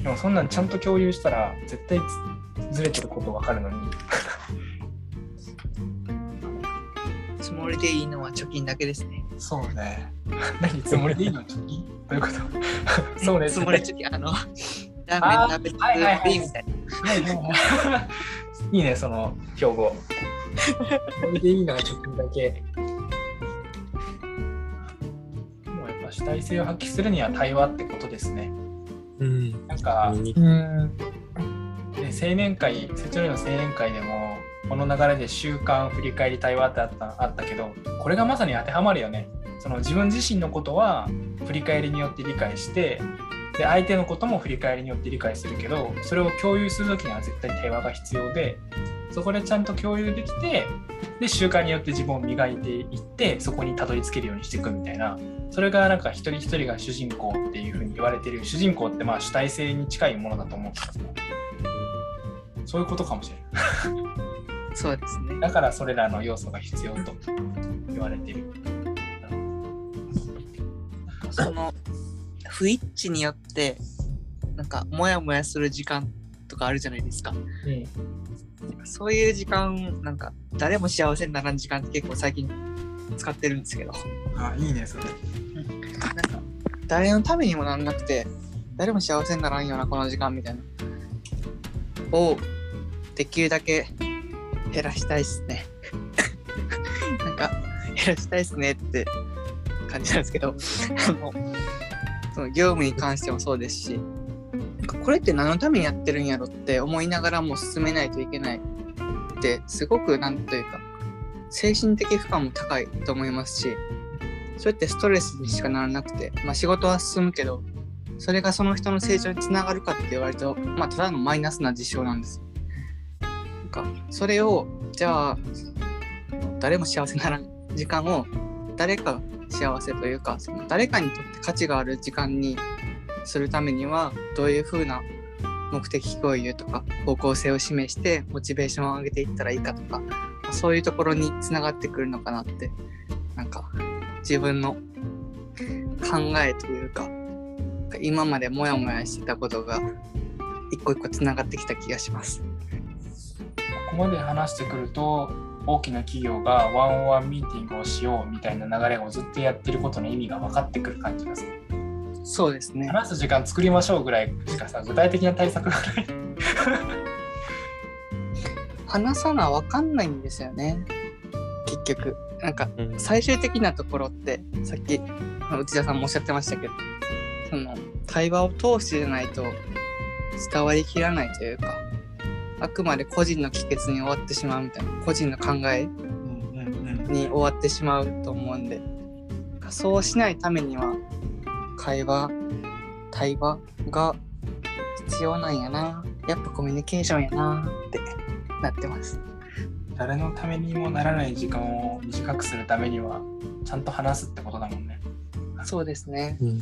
でもそんなんちゃんと共有したら絶対ずずれてることわかるのに。つもりでいいのは貯金だけですね。そうね。何つもりでいいの貯金どういうこと？そうね。つもり貯金、あの、ラーメン食べてはいはいみたい。な。はいはいねその標語。それでいいのは貯金だけ。もうやっぱ主体性を発揮するには対話ってことですね。うん。なんか、うん。うん。で青年会成長の青年会でもこの流れで習慣振り返り対話ってあったあったけどこれがまさに当てはまるよね。その自分自身のことは振り返りによって理解してで相手のことも振り返りによって理解するけどそれを共有する時には絶対対話が必要でそこでちゃんと共有できてで習慣によって自分を磨いていってそこにたどり着けるようにしていくみたいな。それがなんか一人一人が主人公っていうふうに言われてる主人公ってまあ主体性に近いものだと思うんですけどそういうことかもしれない。そうですね。だからそれらの要素が必要と言われている。その不一致によってなんかモヤモヤする時間とかあるじゃないですかうん、そういう時間なんか誰も幸せにならん時間って結構最近使ってるんですけどあ、いいね、それ。なんか誰のためにもなんなくて誰も幸せにならんようなこの時間みたいなをできるだけ減らしたいっすね なんか減らしたいっすねって感じなんですけどあのその業務に関してもそうですしこれって何のためにやってるんやろって思いながらも進めないといけないってすごくなんというか精神的負荷も高いと思いますしそれってストレスにしかならなくて、まあ、仕事は進むけどそれがその人の成長につながるかって言われると、まあ、ただのマイナスな事象なんです。なんかそれをじゃあ誰も幸せならん時間を誰かが幸せというかその誰かにとって価値がある時間にするためにはどういうふうな目的共有とか方向性を示してモチベーションを上げていったらいいかとか、そういうところにつながってくるのかなってなんか自分の考えというか今までモヤモヤしてたことが一個一個つながってきた気がします。ここまで話してくると、大きな企業がワンオンワンミーティングをしようみたいな流れをずっとやってることの意味が分かってくる感じがする。そうですね。話す時間作りましょうぐらいしかさ、具体的な対策がない。話さなわかんないんですよね。結局。なんかうん最終的なところってさっき内田さんもおっしゃってましたけどその対話を通してじゃないと伝わりきらないというかあくまで個人の帰結に終わってしまうみたいな個人の考えに終わってしまうと思うんで。そうしないためには会話対話が必要なんやな。やっぱコミュニケーションやなってなってます。誰のためにもならない時間を短くするためには、ちゃんと話すってことだもんね。そうですね。うん。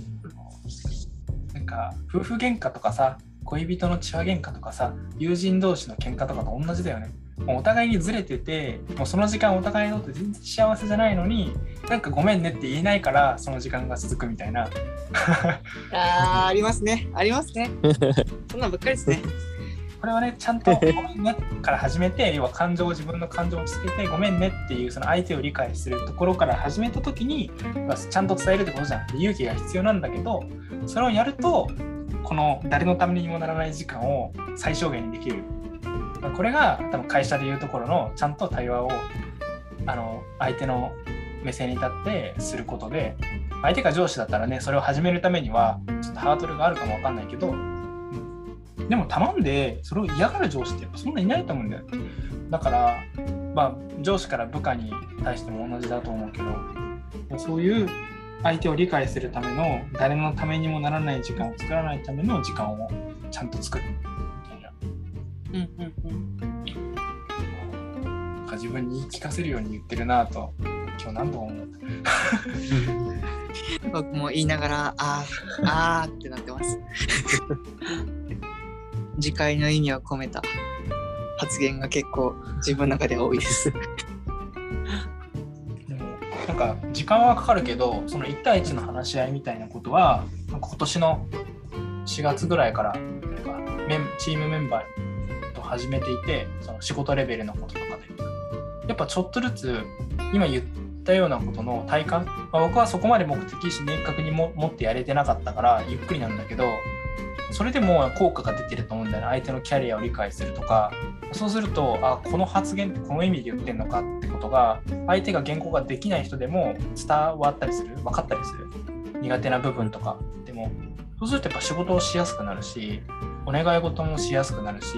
なんか夫婦喧嘩とかさ恋人の血話喧嘩とかさ友人同士の喧嘩とかと同じだよね。もうお互いにずれててもうその時間お互いにとって全然幸せじゃないのになんかごめんねって言えないからその時間が続くみたいな。あーありますね。ありますね。そんなんばっかりですね。これはねちゃんと「ごめんね」から始めて要は感情を自分の感情を落ち着けて「ごめんね」っていうその相手を理解するところから始めた時にまあちゃんと伝えるってことじゃん。勇気が必要なんだけどそれをやるとこの誰のためにもならない時間を最小限にできる。まこれが多分会社でいうところのちゃんと対話をあの相手の目線に立ってすることで相手が上司だったらねそれを始めるためにはちょっとハードルがあるかもわかんないけど、うんでも頼んでそれを嫌がる上司ってやっぱそんないないと思うんだよ。だからまあ上司から部下に対しても同じだと思うけどそういう相手を理解するための誰のためにもならない時間を作らないための時間をちゃんと作る。みたいなうんうんうん。なんか自分に言い聞かせるように言ってるなぁと今日何度も思う？僕も言いながらあーあーってなってます。次回の意味を込めた発言が結構自分の中では多いですなんか時間はかかるけどその1対1の話し合いみたいなことは今年の4月ぐらいからなんかメンチームメンバーと始めていてその仕事レベルのこととかで。やっぱちょっとずつ今言ったようなことの体感、まあ僕はそこまで目的意識明確にも持ってやれてなかったからゆっくりなんだけどそれでも効果が出てると思うんだよね。相手のキャリアを理解するとか。そうするとあこの発言ってこの意味で言ってんのかってことが相手が言語ができない人でも伝わったりする。分かったりする。苦手な部分とか。でもそうするとやっぱ仕事をしやすくなるしお願い事もしやすくなるし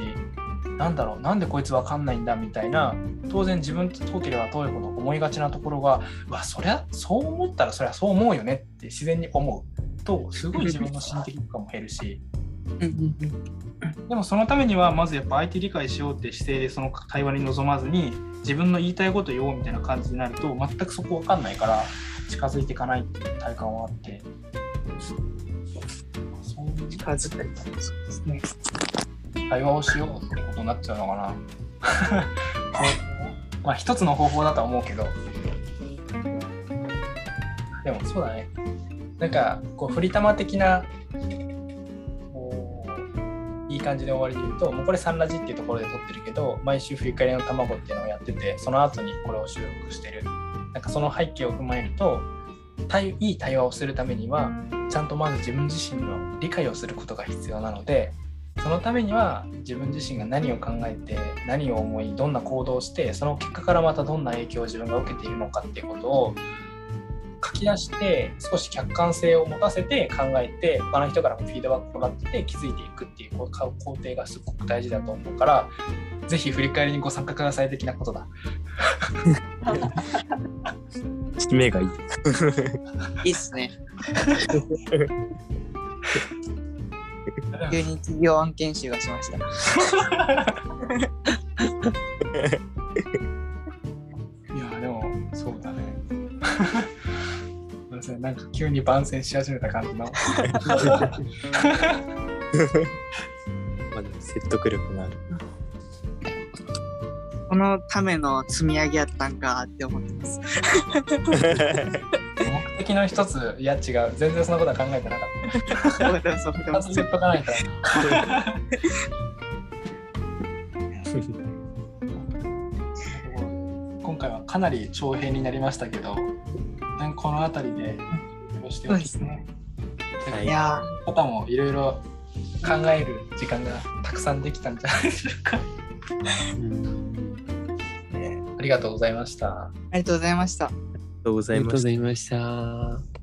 なんだろうなんでこいつ分かんないんだみたいな当然自分と遠ければ遠いほど思いがちなところがわそりゃそう思ったらそりゃそう思うよねって自然に思うとすごい自分の心的負荷も減るし。うんうんでもそのためにはまずやっぱ相手理解しようって姿勢でその会話に臨まずに自分の言いたいこと言おうみたいな感じになると全くそこ分かんないから近づいていかないっていう体感はあって。そういう近づく。そうですね会話をしようってことになっちゃうのかなまあ一つの方法だとは思うけどでもそうだねなんかこう振り玉的ないい感じで終わりで言うともうこれサンラジっていうところで撮ってるけど毎週振り返りの卵っていうのをやっててその後にこれを収録してる。なんかその背景を踏まえるといい対話をするためにはちゃんとまず自分自身の理解をすることが必要なのでそのためには自分自身が何を考えて何を思いどんな行動をしてその結果からまたどんな影響を自分が受けているのかっていうことを書き出して少し客観性を持たせて考えて他の人からもフィードバックもらってて気づいていくっていうこう工程がすごく大事だと思うからぜひ振り返りにご参加ください的なことだ。締めがいい。いいっすね急に企業案件集がしましたいやでもそうだね。ごめんなさいなんか急に番宣し始めた感じの。まだ説得力のある。このための積み上げやったんかって思ってます目的の一ついや違う全然そんなことは考えてなかった。そうだそうだ2つ言っとかないと。今回はかなり長編になりましたけど、なんかこの辺りでよろしておきますね。はいいや方もいろいろ考える時間がたくさんできたんじゃないでしょうか。うんねありがとうございました。ーありがとうございましたありがとうございました。